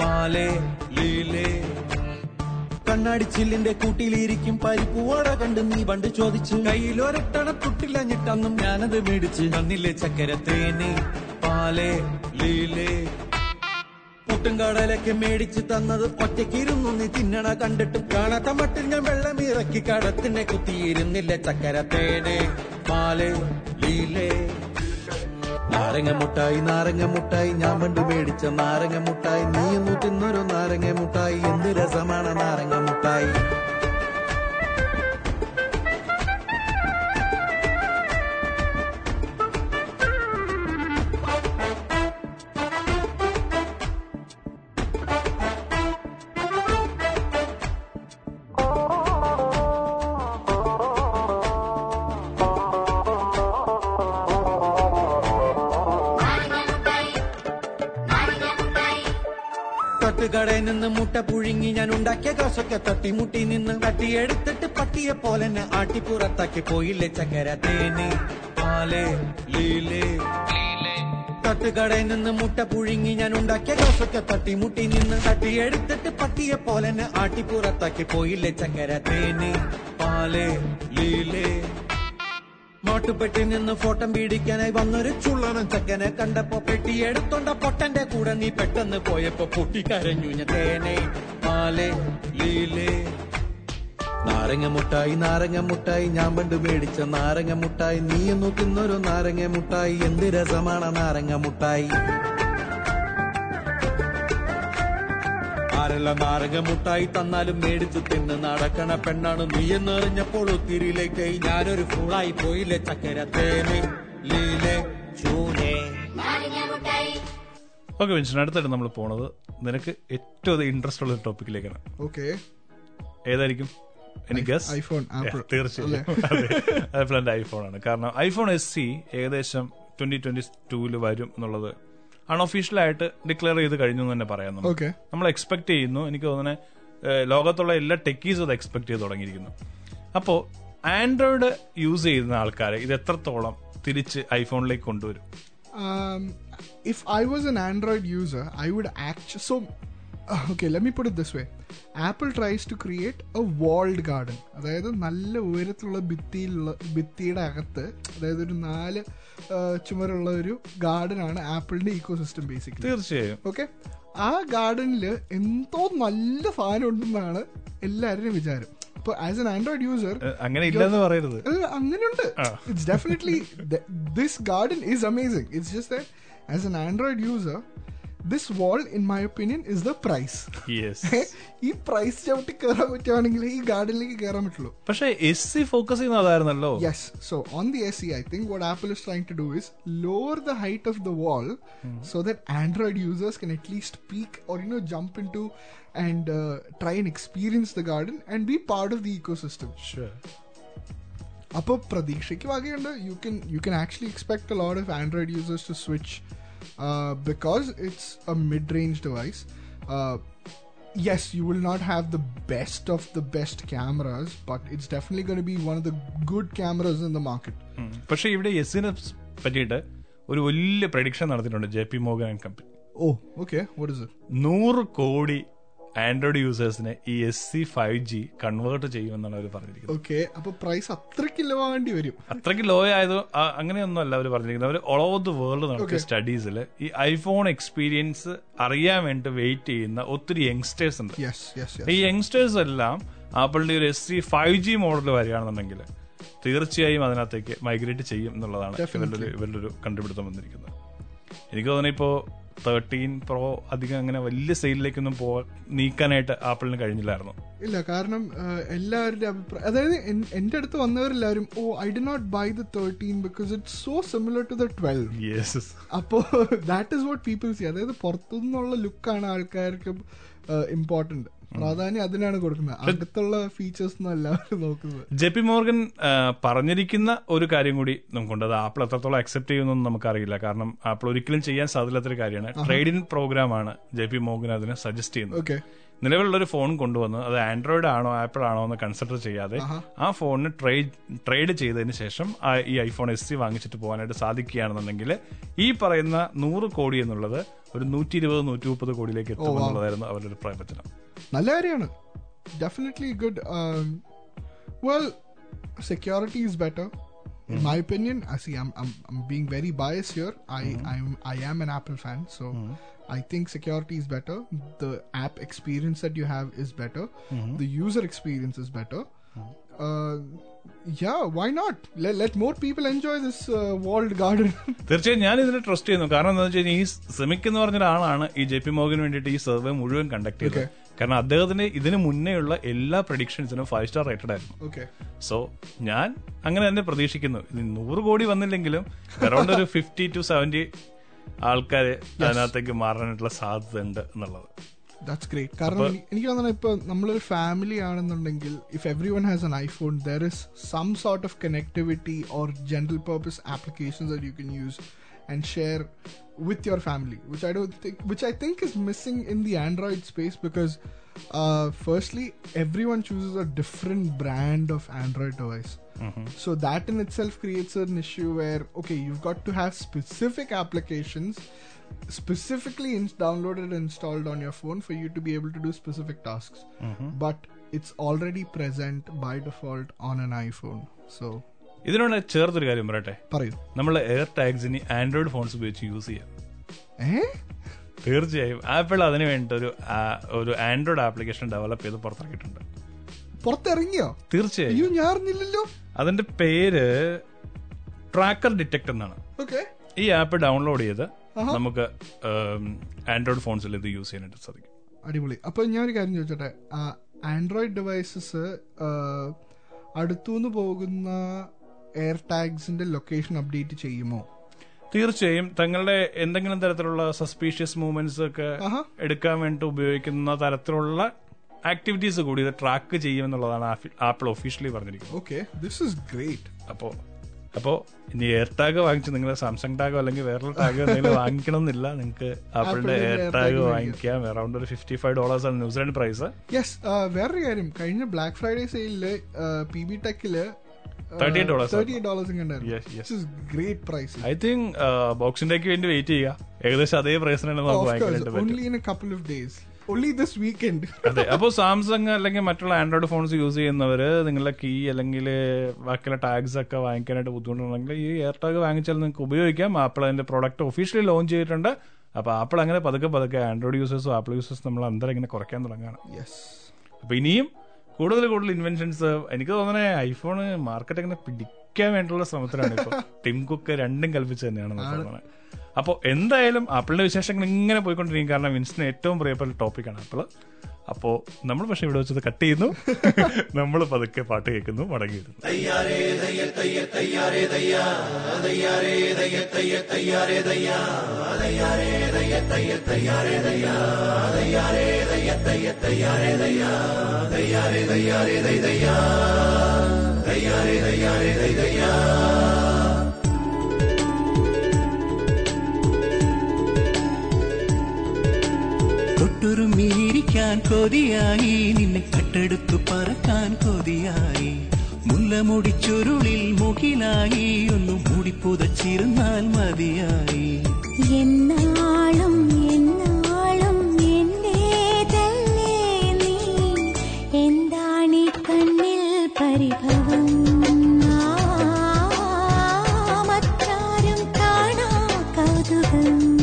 പാലേ ലീലേ. കണ്ണാടി ചില്ലിന്റെ കൂട്ടിലിരിക്കും ഓട കണ്ട് നീ പണ്ട് ചോദിച്ച്. കയ്യിലൊരട്ടണ തുട്ടിലഞ്ഞിട്ടന്നും ഞാനത് മേടിച്ച്. തന്നില്ലേ ചക്കര പാലേ ലീലേ. പുട്ടും കടലൊക്കെ മേടിച്ച് തന്നത് ഒറ്റയ്ക്കിരുന്നു നീ തിന്നണ കണ്ടിട്ട്. കാണാത്ത മട്ടിൽ ഞാൻ വെള്ളം ഇറക്കി കടത്തിനെ കുത്തിയിരുന്നില്ല ചക്കര തേനെ പാൽ ലീലേ. നാരങ്ങ മുട്ടായി നാരങ്ങ മുട്ടായി ഞാൻ പണ്ട് മേടിച്ച നാരങ്ങ മുട്ടായി. നീ ഒന്ന് തിന്നൊരു നാരങ്ങ മുട്ടായി എന്ത് രസമാണ് നാരങ്ങ മുട്ടായി. ഉണ്ടാക്കിയ കാശൊക്കെ തട്ടിമുട്ടി നിന്ന് തട്ടിയെടുത്തിട്ട് പട്ടിയെ പോലെ ആട്ടിപ്പുറത്താക്കി പോയില്ലേ ചക്കര തേന്? പാലേ നിന്ന് മുട്ട പുഴുങ്ങി ഞാൻ ഉണ്ടാക്കിയ കാശൊക്കെ തട്ടിമുട്ടി നിന്ന് തട്ടിയെടുത്തിട്ട് പട്ടിയെ പോലെ ആട്ടിപ്പുറത്താക്കി പോയില്ലേ ചക്കര തേന്? പാലേ ലീലേ. മോട്ടുപെട്ടി നിന്ന് ഫോട്ടം പീടിക്കാനായി വന്നൊരു ചുള്ളനും ചക്കനെ കണ്ടപ്പോ പെട്ടി എടുത്തോണ്ട പൊട്ടന്റെ കൂടെ നീ പെട്ടെന്ന് പോയപ്പോ പൊട്ടിക്കരഞ്ഞു ഞാൻ തേനെ മാലേ ലീലേ. നാരങ്ങ മുട്ടായി നാരങ്ങ മുട്ടായി ഞാൻ പണ്ട് മേടിച്ച നാരങ്ങ മുട്ടായി. നീ നോക്കുന്നൊരു നാരങ്ങ മുട്ടായി. എന്ത് രസമാണ് നാരങ്ങ മുട്ടായി. ആരെല്ലാം നാരങ്ങ മുട്ടായി തന്നാലും മേടിച്ചു തിന്ന് നടക്കണ പെണ്ണാണ് നീ എന്നറിഞ്ഞപ്പോൾ ഒത്തിരിയിലേക്ക്. ഞാനൊരു ഫുളായി പോയില്ലേ ചക്കര തേനെ ലീലെ ചൂനേ ഓക്കെ വിൻഷൻ അടുത്തായിട്ട് നമ്മൾ പോണത് നിനക്ക് ഏറ്റവും ഇൻട്രസ്റ്റ് ഉള്ള ഒരു ടോപ്പിക്കിലേക്കാണ് ഓക്കെ. ഏതായിരിക്കും? എനിക്ക് Apple. തീർച്ചയായും. ഐഫോൺ ആണ്. കാരണം ഐഫോൺ എസ് സി ഏകദേശം ട്വന്റി ട്വന്റി ടൂവിൽ വരും എന്നുള്ളത് അൺഒഫീഷ്യലായിട്ട് ഡിക്ലെയർ ചെയ്ത് കഴിഞ്ഞു എന്ന് തന്നെ പറയാം. നമ്മൾ എക്സ്പെക്ട് ചെയ്യുന്നു എനിക്ക് തോന്നുന്നത് ലോകത്തുള്ള എല്ലാ ടെക്കീസ് അത് എക്സ്പെക്ട് ചെയ്ത് തുടങ്ങിയിരിക്കുന്നു അപ്പോൾ ആൻഡ്രോയിഡ് യൂസ് ചെയ്യുന്ന ആൾക്കാരെ ഇത് എത്രത്തോളം തിരിച്ച് ഐഫോണിലേക്ക് കൊണ്ടുവരും if I was an Android user I would would so okay okay, let me put it this way. Apple tries to create a walled garden. അതായത് നല്ല ഉയരത്തിലുള്ള ഭിത്തിയിലുള്ള ഭിത്തിയുടെ അകത്ത് അതായത് ഒരു നാല് ചുമരുള്ള ഒരു ഗാർഡൻ ആണ് ആപ്പിളിന്റെ ഈക്കോ സിസ്റ്റം ബേസിക്കലി തീർച്ചയായും. ഓക്കെ ആ ഗാർഡനിൽ എന്തോ നല്ല സാധനം ഉണ്ടെന്നാണ് എല്ലാവരുടെയും വിചാരം. ഇപ്പൊ ആസ് എൻ ആൻഡ്രോയിഡ് യൂസർ അങ്ങനെ ഇല്ലെന്ന് പറയരുത്. അങ്ങനെയുണ്ട്. It's definitely this garden is amazing it's just as an Android user this wall in my opinion is the price yes ഈ പ്രൈസ് ചവിട്ടി കയറാൻ പറ്റുവാണെങ്കിൽ ഈ ഗാർഡനിലേക്ക് കയറാൻ പറ്റുള്ളൂ പക്ഷെ എസ് സി ഫോക്കസ് ചെയ്യുന്ന അതായിരുന്നല്ലോ Yes. So on the SE, I think what Apple is trying to do is lower the height of the wall so that Android users can at least peek or you know jump into and uh, try and experience the garden and be part of the ecosystem. Sure. അപ്പോൾ പ്രതീക്ഷയ്ക്ക് വകയുണ്ട് you can you can actually expect a lot of Android users to switch because a mid-range device uh, yes, you will not have the best of the best cameras, but it's definitely going to be one of the good cameras in the market. പക്ഷെ ഇവിടെ എസിനെ പറ്റിയിട്ട് ഒരു വലിയ prediction നടത്തിയിട്ടുണ്ട് J P Morgan and company oh okay What is it? നൂറ് കോടി Android യൂസേഴ്സിനെ ഈ S E five G convert ചെയ്യുമെന്നാണ് അവർ പറഞ്ഞിരിക്കുന്നത്. ഓക്കെ അപ്പൊ പ്രൈസ് അത്രയ്ക്ക് ആവേണ്ടി വരും. അത്രയ്ക്ക് ലോ ആയത് അങ്ങനെയൊന്നുമല്ല അങ്ങനെയൊന്നും അല്ല അവർ പറഞ്ഞിരിക്കുന്നത്. അവർ ഓൾ ഓവർ ദി വേൾഡ് നടത്തിയ സ്റ്റഡീസിൽ ഈ ഐഫോൺ എക്സ്പീരിയൻസ് അറിയാൻ വേണ്ടി വെയിറ്റ് ചെയ്യുന്ന ഒത്തിരി യങ്സ്റ്റേഴ്സ് ഉണ്ട്. ഈ യങ്സ്റ്റേഴ്സ് എല്ലാം ആപ്പിളിന്റെ ഒരു S E five G model വരികയാണെന്നുണ്ടെങ്കിൽ തീർച്ചയായും അതിനകത്തേക്ക് മൈഗ്രേറ്റ് ചെയ്യും എന്നുള്ളതാണ് ഇവരുടെ ഒരു ഇവരുടെ ഒരു കണ്ടുപിടുത്തം വന്നിരിക്കുന്നത്. എനിക്ക് തോന്നുന്നു ഇപ്പോ തേർട്ടീൻ പ്രോ അധികം അങ്ങനെ വലിയ സെയിലിലേക്കൊന്നും പോ നീക്കാനായിട്ട് ആപ്പിളിന് കഴിഞ്ഞില്ലായിരുന്നു. ഇല്ല കാരണം എല്ലാവരുടെ അഭിപ്രായം അതായത് എന്റെ അടുത്ത് വന്നവരെല്ലാവരും ഓ I'd not buy the thirteen because it's so similar to the twelve അപ്പോ that is what people see അതായത് പുറത്തുനിന്നുള്ള ലുക്കാണ് ആൾക്കാർക്ക് ഇമ്പോർട്ടന്റ് പ്രാധാന്യം അതിനാണ് കൊടുക്കുന്നത്. അടുത്തുള്ള ഫീച്ചേഴ്സ് എല്ലാവരും നോക്കുന്നത്. ജെ പി മോർഗൻ പറഞ്ഞിരിക്കുന്ന ഒരു കാര്യം കൂടി നമുക്കുണ്ട്. അത് ആപ്പിൾ എത്രത്തോളം അക്സെപ്റ്റ് ചെയ്യുന്നൊന്നും നമുക്കറിയില്ല. കാരണം ആപ്പിൾ ഒരിക്കലും ചെയ്യാൻ സാധ്യതയില്ലാത്തൊരു കാര്യമാണ്. ട്രേഡ് ഇൻ പ്രോഗ്രാമാണ് ജെ പി മോർഗൻ അതിനെ സജസ്റ്റ് ചെയ്യുന്നത്. ഓക്കെ നിലവിലുള്ള ഒരു ഫോൺ കൊണ്ടുവന്ന് അത് ആൻഡ്രോയിഡ് ആണോ ആപ്പിൾ ആണോ എന്ന് കൺസിഡർ ചെയ്യാതെ ആ ഫോണിന് ട്രേഡ് ട്രേഡ് ചെയ്തതിന് ശേഷം ഈ ഐഫോൺ എസ് സി വാങ്ങിച്ചിട്ട് പോകാനായിട്ട് സാധിക്കുകയാണെന്നുണ്ടെങ്കിൽ ഈ പറയുന്ന നൂറ് കോടി എന്നുള്ളത് ഒരു നൂറ്റി ഇരുപത് നൂറ്റി മുപ്പത് കോടിയിലേക്ക് എത്തും എന്നുള്ളതായിരുന്നു അവരുടെ ഒരു പ്രവചനം നല്ല കാര്യമാണ് definitely good well security is better In my opinion, I see I'm, I'm I'm being very biased here. I I'm I am an Apple fan, so I think security is better. The app experience that you have is better. The user experience is better. Uh, yeah, why not? Let, let more people enjoy this uh, walled garden. തീർച്ചയായും ഞാൻ ഇതിനെ trust ചെയ്യുന്നു. കാരണം എന്താ വെച്ചാൽ ഈ സിമിക് എന്ന് പറഞ്ഞ ഒരാളാണ് ഈ ജെ പി മോഹന് വേണ്ടിയിട്ട് ഈ സർവേ മുഴുവൻ കണ്ടക്ട് ചെയ്തത്. കാരണം അദ്ദേഹത്തിന് ഇതിനു മുന്നേയുള്ള എല്ലാ പ്രഡിക്ഷൻസിനും ഫൈവ് സ്റ്റാർ റേറ്റഡ് ആയിരുന്നു. സോ ഞാൻ അങ്ങനെ തന്നെ പ്രതീക്ഷിക്കുന്നു. ഇത് നൂറ് കോടി വന്നില്ലെങ്കിലും അറൌണ്ട് ഒരു ഫിഫ്റ്റി ടു സെവന്റി ആൾക്കാര് അതിനകത്തേക്ക് മാറാനായിട്ടുള്ള സാധ്യത ഉണ്ട് എന്നുള്ളത്. ദാറ്റ്സ് ഗ്രേറ്റ് കാരണം എനി- എനിക്ക് തോന്നുന്നത് ഇപ്പൊ നമ്മളൊരു ഫാമിലി ആണെന്നുണ്ടെങ്കിൽ if every one has an iPhone there is some sort of connectivity or general purpose applications that you can use and share with your family, which I don't think, which I think is missing in the Android space because, uh, firstly, everyone chooses a different brand of Android device. Mhm. So that in itself creates an issue where okay, you've got to have specific applications specifically in- downloaded and installed on your phone for you to be able to do specific tasks. Mm-hmm. But it's already present by default on an iPhone. So ഇതിനോട് ചേർത്തൊരു കാര്യം പറയട്ടെ? പറയൂ. നമ്മൾ air ടാഗ്സിന് Android phones ഉപയോഗിച്ച് use ചെയ്യാം. തീർച്ചയായും. Apple അതിന് വേണ്ടി ഒരു ഒരു ആൻഡ്രോയിഡ് ആപ്ലിക്കേഷൻ ഡെവലപ്പ് ചെയ്ത് പുറത്തിറക്കിയിട്ടുണ്ട്. പുറത്തിറങ്ങിയോ? തീർച്ചയായും. ഞാൻ അറിഞ്ഞില്ലല്ലോ. അതിന്റെ പേര് ട്രാക്കർ ഡിറ്റക്ട് എന്നാണ്. ഈ ആപ്പ് ഡൗൺലോഡ് ചെയ്ത്. നമുക്ക് ആൻഡ്രോയിഡ് ഫോൺസിൽ ഇത് യൂസ് ചെയ്യാനായിട്ട് സാധിക്കും. അടിപൊളി. അപ്പൊ ഞാൻ ഒരു കാര്യം ചോദിച്ചോട്ടെ? ആൻഡ്രോയിഡ് ഡിവൈസസ് അടുത്തുനിന്ന് പോകുന്ന എയർ ടാഗ്സിന്റെ ലൊക്കേഷൻ അപ്ഡേറ്റ് ചെയ്യുമോ? തീർച്ചയായും. തങ്ങളുടെ എന്തെങ്കിലും തരത്തിലുള്ള സസ്പീഷ്യസ് മൂവ്മെന്റ്സ് ഒക്കെ എടുക്കാൻ വേണ്ടി ഉപയോഗിക്കുന്ന തരത്തിലുള്ള ആക്ടിവിറ്റീസ് കൂടി ഇത് ട്രാക്ക് ചെയ്യുമെന്നുള്ളതാണ് ആപ്പിൾ ഒഫീഷ്യലി പറഞ്ഞിരിക്കുന്നത്. ഓക്കെ ദിസ് ഇസ് ഗ്രേറ്റ് അപ്പോ അപ്പോ ഇനി എയർ ടാഗ് വാങ്ങിച്ച് നിങ്ങൾ സാംസങ് ടാഗോ അല്ലെങ്കിൽ വേറൊരു ടാഗ് എന്തെങ്കിലും വാങ്ങിക്കണം എന്നില്ല നിങ്ങൾക്ക് ആപ്പിളിന്റെ എയർ ടാഗ് വാങ്ങിക്കാം. അറൌണ്ട് ഒരു ഫിഫ്റ്റി ഫൈവ് ഡോളേഴ്സ് ആണ് ന്യൂസിലാൻഡ് പ്രൈസ് യെസ് വേറൊരു കാര്യം. കഴിഞ്ഞ ബ്ലാക്ക് ഫ്രൈഡേ സെയിലിൽ പി ബി ടെക്കിൽ $38 thirty dollars Yes, yes. Great price I think ബോക്സിന്റേക്ക് വേണ്ടി വെയിറ്റ് ചെയ്യുക. ഏകദേശം അതേ പ്രൈസിനാണ് നമുക്ക് വാങ്ങിക്കാനായിട്ട് പറ്റും. ഓൺലി ദിസ് വീക്കെൻഡ് അതെ അപ്പോൾ സാംസങ് അല്ലെങ്കിൽ മറ്റുള്ള ആൻഡ്രോയിഡ് ഫോൺസ് യൂസ് ചെയ്യുന്നവര് നിങ്ങളുടെ കീ അല്ലെങ്കിൽ ബാക്കിയുള്ള ടാഗ്സ് ഒക്കെ വാങ്ങിക്കാനായിട്ട് ബുദ്ധിമുട്ടുണ്ടെങ്കിൽ ഈ എയർ ടാഗ് വാങ്ങിച്ചാൽ നിങ്ങൾക്ക് ഉപയോഗിക്കാം. ആപ്പിൾ അതിന്റെ പ്രോഡക്റ്റ് ഒഫീഷ്യലി ലോഞ്ച് ചെയ്തിട്ടുണ്ട്. അപ്പോൾ ആപ്പിൾ അങ്ങനെ പതുക്കെ പതുക്കെ ആൻഡ്രോയിഡ് യൂസേഴ്സും ആപ്പിൾ യൂസേഴ്സും നമ്മൾ അന്തരം ഇങ്ങനെ കുറയ്ക്കാൻ തുടങ്ങുകയാണ്. യെസ് അപ്പൊ ഇനിയും കൂടുതൽ കൂടുതൽ ഇൻവെൻഷൻസ് എനിക്ക് തോന്നണേ ഐഫോൺ മാർക്കറ്റ് അങ്ങനെ പിടിക്കാൻ വേണ്ടിയുള്ള ശ്രമത്തിലാണ് ഇപ്പൊ. ടിം കുക്ക് രണ്ടും കൽപ്പിച്ച് തന്നെയാണ് തോന്നുന്നത് അപ്പോൾ എന്തായാലും ആപ്പിളിന്റെ വിശേഷങ്ങൾ ഇങ്ങനെ പോയിക്കൊണ്ടിരിക്കും. കാരണം വിൻസിന് ഏറ്റവും പ്രിയപ്പെട്ട ടോപ്പിക്കാണ് ആപ്പിൾ. അപ്പോൾ നമ്മൾ പക്ഷെ ഇവിടെ വെച്ചത് കട്ട് ചെയ്യുന്നു. നമ്മൾ പതുക്കെ പാട്ട് കേൾക്കുന്നു മടങ്ങി വരുന്നു. തൊട്ടുരുമ്മിയിരിക്കാൻ കൊതിയായി. നിന്നെ കട്ടെടുത്തു പറക്കാൻ കൊതിയായി. മുല്ലമുടിച്ചുരുളിൽ മുകിലായി. ഒന്നു മൂടിപ്പുതച്ചിരുന്നാൽ മതിയായി. എന്നാളും നീ കണ്ണിൽ പരിഭവം? കാണാ കൗതുകം.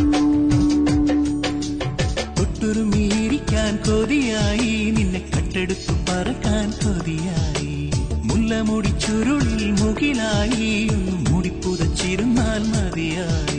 തൊട്ടുരുമ്മിയിരിക്കാൻ കൊതിയായി. നിന്നെ കട്ടെടുത്തു പറക്കാൻ കൊതിയായി. മുല്ലമുടി ചുരുളിൽ മുകിലായി. ഒന്നു മൂടിപ്പുതച്ചിരുന്നാൽ മതിയായി.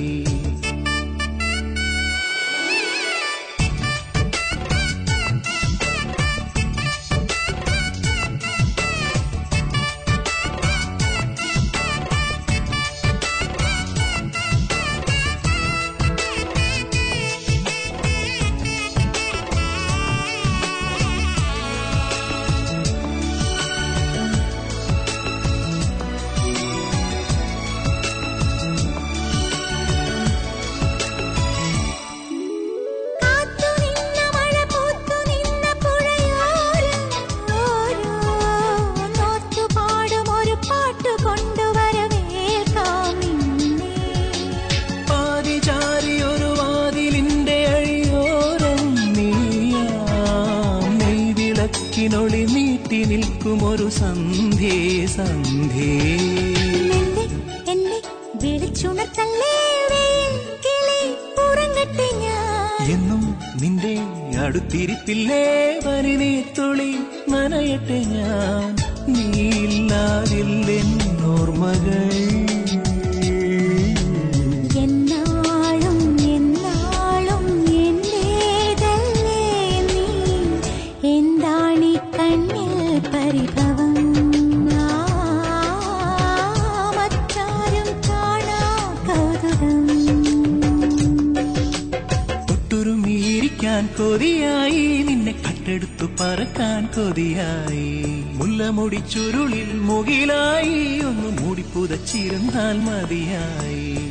തൊട്ടുരുമ്മിയിരിക്കാൻ കൊതിയായി. നിന്നെ കട്ടെടുത്തു പറക്കാൻ കൊതിയായി. മുല്ലമുടിച്ചുരുളിൽ മുകിലായി. ഒന്ന് മൂടിപ്പുതച്ചിരുന്നാൽ മതിയായി.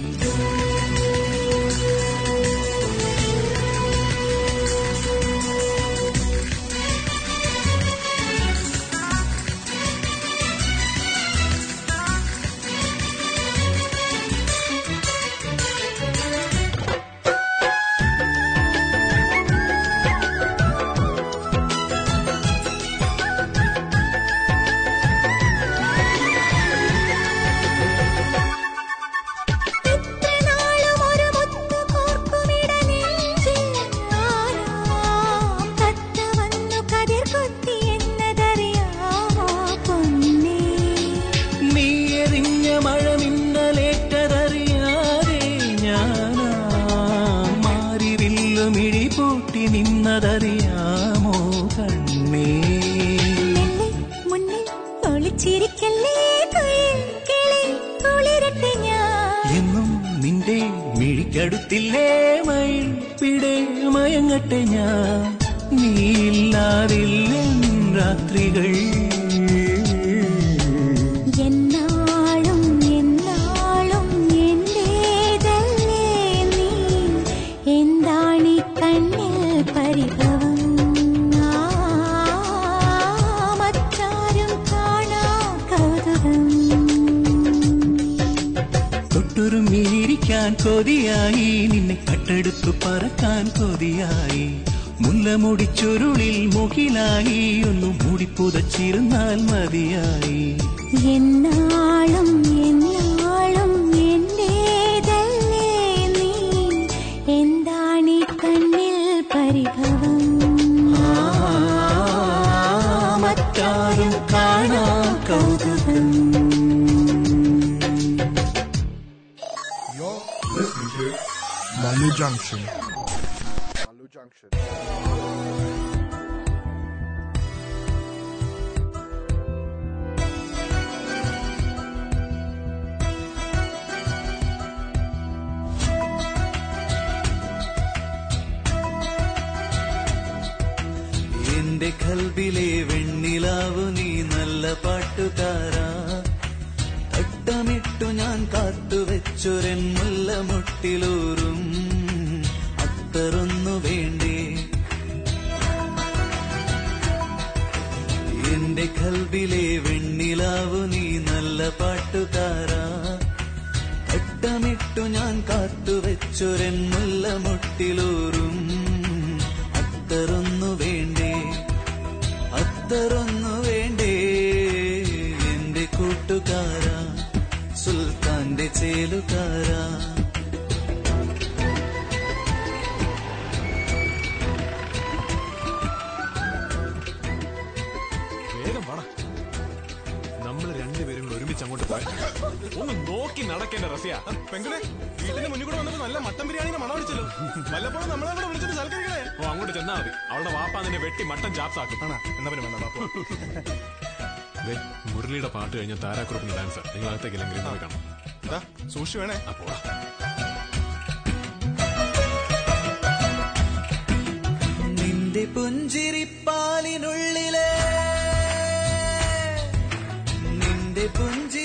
കട്ടെടുത്തു പറക്കാൻ കൊതിയായി. മുല്ലമുടി ചുരുളിൽ മുകിലായി. ഒന്നു മൂടിപ്പുതച്ചിരുന്നാൽ മതിയായി. എന്നാളും എന്നാളും Junction. Alu Junction. എന്റെ കൽബിലെ വെണ്ണിലാവു നീ നല്ല പാട്ടുകാരാ തട്ടമിട്ടു ഞാൻ കാത്തുവെച്ചൊരൻ മുല്ലമുട്ടിലൂറും അത്തറൊന്നു കൽബിലെ വെണ്ണിലാവു നീ നല്ല പാട്ടുകാരാ. അട്ടമിട്ടു ഞാൻ കാത്തുവെച്ചൊരൻ മുല്ലമുട്ടിലൂറും അത്തറൊന്നു വേണ്ടേ? അത്തറൊന്നു വേണ്ടേ? എന്റെ കൂട്ടുകാരാ സുൽത്താന്റെ ചേലുകാരാ. ഒന്ന് നോക്കി നടക്കേണ്ട റസിയ. പെങ്ങളെ വീട്ടിന്റെ മുന്നിൽ കൂടെ വന്നപ്പോ നല്ല മട്ടൻ ബിരിയാണിന്റെ മണം അടിച്ചല്ലോ. വല്ലപ്പോഴും നമ്മളെ കൂടെ വിളിച്ചിട്ട് സൽക്കരിക്കണേ. ഓ അങ്ങോട്ട് ചെന്നാ മതി. അവളുടെ വാപ്പ നിന്നെ വെട്ടി മട്ടൻ ചാപ്സ് ആക്കും എന്നാ പിന്നെ വേണ്ട ദേ, മുരളിയുടെ പാട്ട് കഴിഞ്ഞ താരാക്കുറപ്പിന്റെ ഡാൻസർ നിങ്ങൾ അകത്തേക്ക് ഇല്ലെങ്കിൽ കാണാം സൂക്ഷി സൂക്ഷിച്ചു വേണേ. അപ്പോ നിന്റെ പുഞ്ചിരിപ്പാലിനുള്ളിലെ നിന്റെ പുഞ്ചിരിപ്പാലിനുള്ളിലെ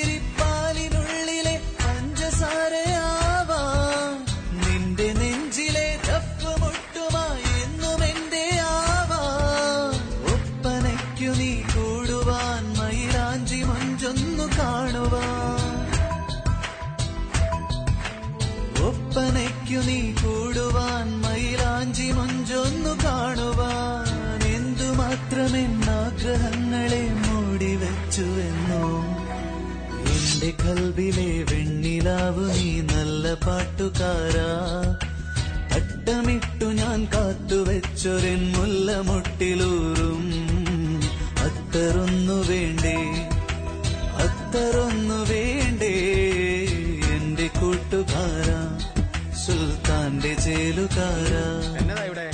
പാട്ടുകാരാ അട്ടമിട്ടു ഞാൻ കാത്തുവെച്ചൊരൻ മുല്ലമുട്ടിലൂറും അത്തറൊന്നു വേണ്ടേ? അത്തറൊന്നു വേണ്ടേ? എന്റെ കൂട്ടുകാരാ സുൽത്താന്റെ ജയിലുകാരാ എന്നതാ ഇവിടെ?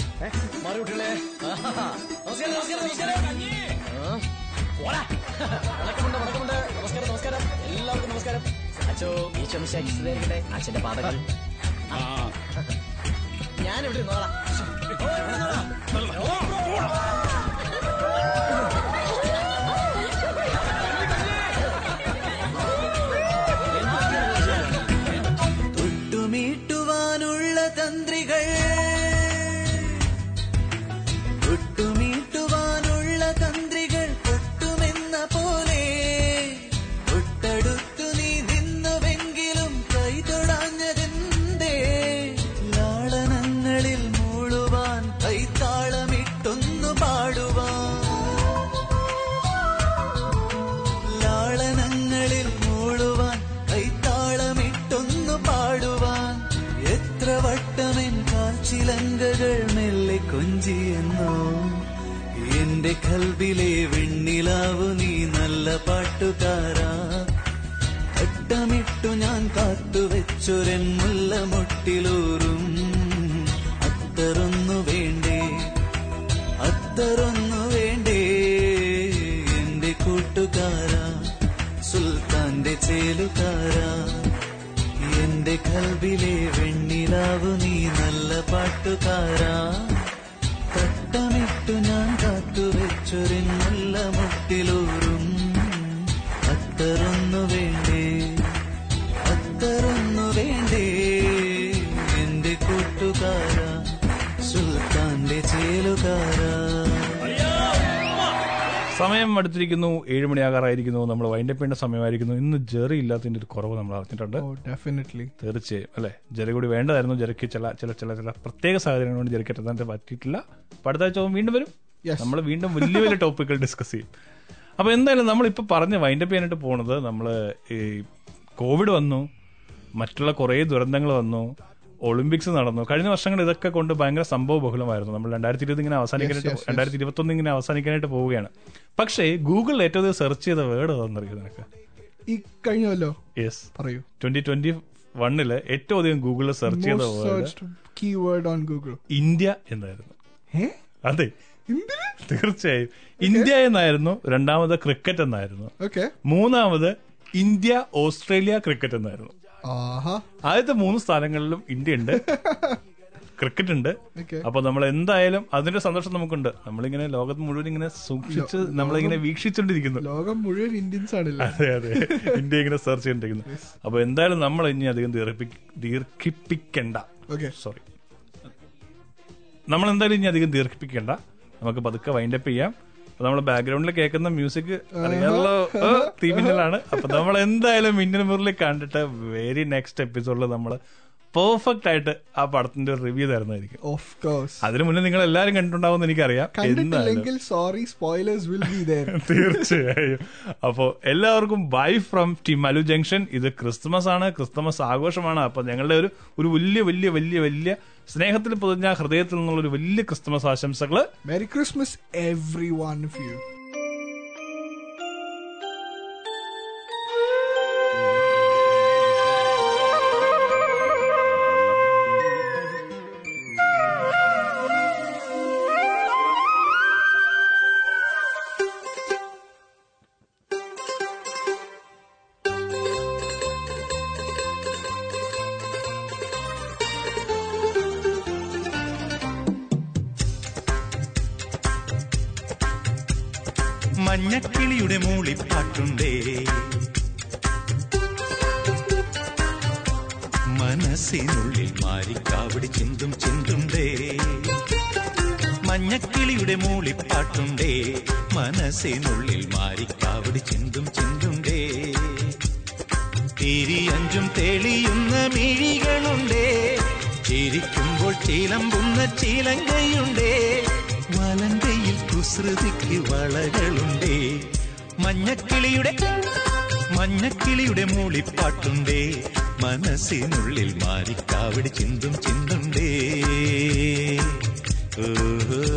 നമസ്കാരം നമസ്കാരം. എല്ലാവർക്കും നമസ്കാരം. അച്ഛോ ഈശോ മിശിഹായിരിക്കട്ടെ അച്ഛന്റെ പാതകൾ. ഞാൻ ഇവിടെ നോളാം സമയം അടുത്തിരിക്കുന്നു ഏഴ് മണിയാകാറായിരിക്കുന്നു. നമ്മൾ വൈൻഡപ്പ് ചെയ്യേണ്ട സമയമായിരിക്കുന്നു. ഇന്ന് ജെറി ഇല്ലാത്തതിന്റെ ഒരു കുറവ് നമ്മൾ അറിഞ്ഞിട്ടുണ്ട്. ഡെഫിനറ്റ്ലി തീർച്ചയായും. അല്ലെ? ജെറി കൂടി വേണ്ടതായിരുന്നു. ജെറിക്ക് ചില ചില ചില ചില പ്രത്യേക സാഹചര്യങ്ങൾ കൊണ്ട് ജെറിക്ക് എത്താൻ പറ്റിയിട്ടില്ല. അപ്പൊ അടുത്ത ആഴ്ച അവൻ വീണ്ടും വരും. നമ്മൾ വീണ്ടും വലിയ വലിയ ടോപ്പിക്കുകൾ ഡിസ്കസ് ചെയ്യും. അപ്പൊ എന്തായാലും നമ്മളിപ്പോ പറഞ്ഞ് വൈൻഡപ്പ് ചെയ്യാനായിട്ട് പോണത് നമ്മൾ ഈ കോവിഡ് വന്നു. മറ്റുള്ള കുറേ ദുരന്തങ്ങൾ വന്നു. ഒളിമ്പിക്സ് നടന്നു. കഴിഞ്ഞ വർഷങ്ങൾ ഇതൊക്കെ കൊണ്ട് ഭയങ്കര സംഭവ ബഹുലമായിരുന്നു. നമ്മൾ രണ്ടായിരത്തി ഇരുപത് ഇങ്ങനെ അവസാനിക്കാനായിട്ട്. രണ്ടായിരത്തി ഇരുപത്തൊന്ന് ഇങ്ങനെ അവസാനിക്കാനായിട്ട് പോവുകയാണ്. പക്ഷേ ഗൂഗിളിൽ ഏറ്റവും അധികം സെർച്ച് ചെയ്ത വേർഡ് ഏതാണെന്നറിയോ നിനക്ക്? ഈ കഴിഞ്ഞല്ലോ യെസ് പറയൂ. ട്വന്റി ട്വന്റി വണ്ണിൽ ഏറ്റവും അധികം ഗൂഗിളിൽ സെർച്ച് ചെയ്ത വേർഡ് ഓൺ ഗൂഗിൾ. ഇന്ത്യ എന്നായിരുന്നു? അതെ. തീർച്ചയായും. ഇന്ത്യ എന്നായിരുന്നു രണ്ടാമത് ക്രിക്കറ്റ് എന്നായിരുന്നു. മൂന്നാമത് ഇന്ത്യ ഓസ്ട്രേലിയ ക്രിക്കറ്റ് എന്നായിരുന്നു. ആദ്യത്തെ മൂന്ന് സ്ഥാനങ്ങളിലും ഇന്ത്യ ഉണ്ട്. ക്രിക്കറ്റ് ഉണ്ട്. അപ്പൊ നമ്മൾ എന്തായാലും അതിന്റെ സന്തോഷം നമുക്കുണ്ട്. നമ്മളിങ്ങനെ ലോകത്ത് മുഴുവൻ ഇങ്ങനെ സൂക്ഷിച്ച് നമ്മളിങ്ങനെ വീക്ഷിച്ചോണ്ടിരിക്കുന്നു. ലോകം മുഴുവൻ ഇന്ത്യൻസ് ആണല്ലോ? അതെ അതെ. ഇന്ത്യ ഇങ്ങനെ സെർച്ച് ചെയ്തിരിക്കുന്നു. അപ്പൊ എന്തായാലും നമ്മൾ ഇനി അധികം ദീർഘി- ദീർഘിപ്പിക്കണ്ട. സോറി നമ്മൾ എന്തായാലും ഇനി അധികം ദീർഘിപ്പിക്കണ്ട. നമുക്ക് പതുക്കെ വൈൻഡപ്പ് ചെയ്യാം. അപ്പൊ നമ്മൾ ബാക്ക്ഗ്രൗണ്ടിൽ കേൾക്കുന്ന മ്യൂസിക് അറിയാമല്ലോ തീമിന്നലാണ് അപ്പൊ നമ്മൾ എന്തായാലും മിന്നൽ മുറിൽ കണ്ടിട്ട് വെരി നെക്സ്റ്റ് എപ്പിസോഡിൽ നമ്മൾ പെർഫെക്റ്റ് ആയിട്ട് ആ പടത്തിന്റെ ഒരു റിവ്യൂ തരുന്നതായിരിക്കും. ഓഫ് കോഴ്സ് അതിനു മുന്നേ നിങ്ങൾ എല്ലാവരും കണ്ടിട്ടുണ്ടാവും എനിക്കറിയാം അറിയാം കണ്ടിട്ടില്ലെങ്കിൽ സോറി സ്പോയിലേഴ്സ് വിൽ ബി തീർച്ചയായും. അപ്പോ എല്ലാവർക്കും ബൈ ഫ്രം ടിമലു ജംഗ്ഷൻ ഇത് ക്രിസ്മസ് ആണ് ക്രിസ്മസ് ആഘോഷമാണ്. അപ്പൊ ഞങ്ങളുടെ ഒരു ഒരു വലിയ വലിയ വലിയ വലിയ സ്നേഹത്തിൽ പൊതിഞ്ഞ ഹൃദയത്തിൽ നിന്നുള്ള ഒരു വലിയ ക്രിസ്മസ് ആശംസകൾ merry Christmas every one of you മഞ്ഞക്കിളിയുടെ മൂളിപ്പാട്ടുണ്ടേ മനസ്സിനുള്ളിൽ മാരിക്കാവടി ചിന്തും ചിന്തുണ്ടേ. മഞ്ഞക്കിളിയുടെ മൂളിപ്പാട്ടുണ്ടേ മനസ്സിനുള്ളിൽ മാരിക്കാവടി ചിന്തും ചിന്തുണ്ടേ. തിരിയഞ്ചും തെളിയുന്ന മിഴികളുണ്ടേ. ചിരിക്കുമ്പോൾ ചീലമ്പുന്ന ചീലങ്കയുണ്ടേ വലങ്കയിൽ കുസൃതിക്ക് വളകളുണ്ടേ. മഞ്ഞക്കിളിയുടെ മഞ്ഞക്കിളിയുടെ മൂളിപ്പാട്ടുണ്ടേ. മനസ്സിനുള്ളിൽ മാറിക്കാവിടി ചിന്തും ചിന്തുണ്ടേ. ഓഹോ.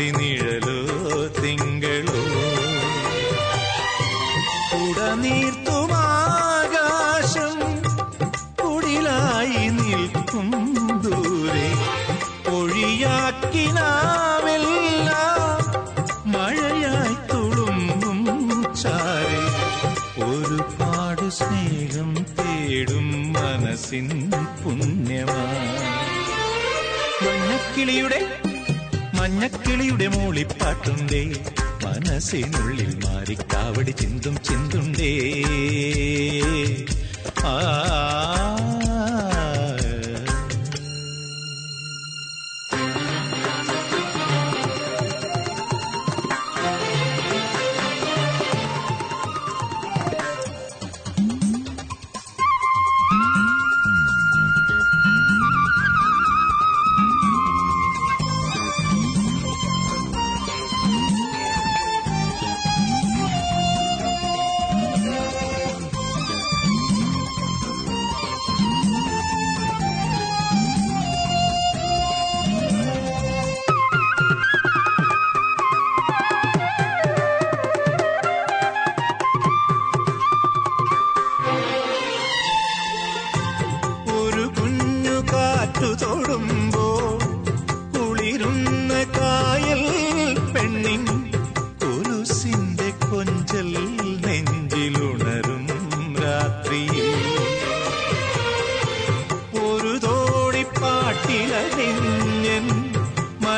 രാത്രി നിഴലോ തിങ്കളോ. ഉടനീർത്തുമാകാശം കുടിലായി നിൽക്കും ദൂരെ. ഒഴിയാക്കിനാവെല്ലാം മഴയായി തുളുമ്പും ചാരെ. ഒരുപാട് സ്നേഹം തേടും മനസ്സിൻ പുണ്യമാണ് മഞ്ഞക്കിളിയുടെ മഞ്ഞക്കിളിയുടെ മൂളിപ്പാട്ടുണ്ടേ. മനസ്സിനുള്ളിൽ മാറിക്കാവടി ചിന്തും ചിന്തുണ്ടേ. ആ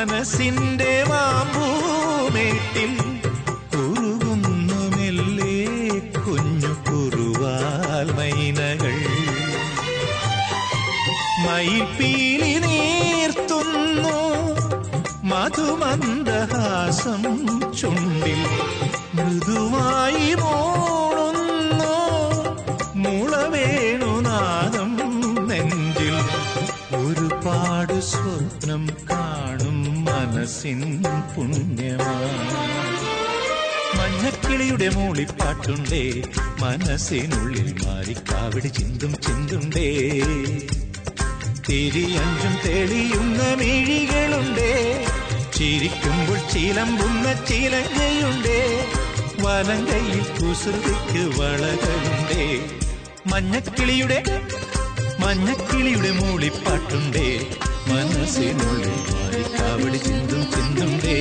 മനസ്സിന്റെ മാമ്പൂമേട്ടിൽ കുറുകുന്നു മെല്ലെ കുഞ്ഞു കുറുവാൽ മൈനകൾ? മയിൽപ്പീലി നീർത്തുന്നു മധുമന്ദഹാസം മനസ്സിൻ പുണ്യമാ. മഞ്ഞക്കിളിയുടെ മൂളിപ്പാട്ടുണ്ടേ മനസ്സിനുള്ളിൽ മാറിക്കാവിടി ചിന്തും ചിന്തുണ്ടേ. തിരിയഞ്ചും തെളിയുന്ന മിഴികളുണ്ടേ ചിരിക്കുമ്പോൾ ചിലമ്പുന്ന ചിലങ്കയുണ്ടേ കയ്യിൽ കുസൃതിക്ക് വളകളുണ്ടേ മഞ്ഞക്കിളിയുടെ മഞ്ഞക്കിളിയുടെ മൂളിപ്പാട്ടുണ്ടേ മനസ്സിനുള്ളിൽ മാറിക്കാവടി ചിന്തും ചിന്തുണ്ടേ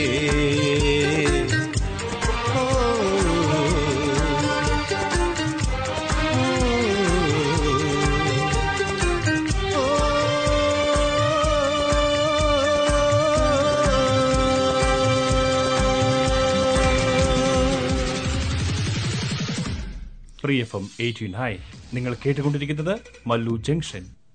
പ്രിയഫം എയ്റ്റീൻ ഹൈ നിങ്ങൾ കേട്ടുകൊണ്ടിരിക്കുന്നത് Mallu junction.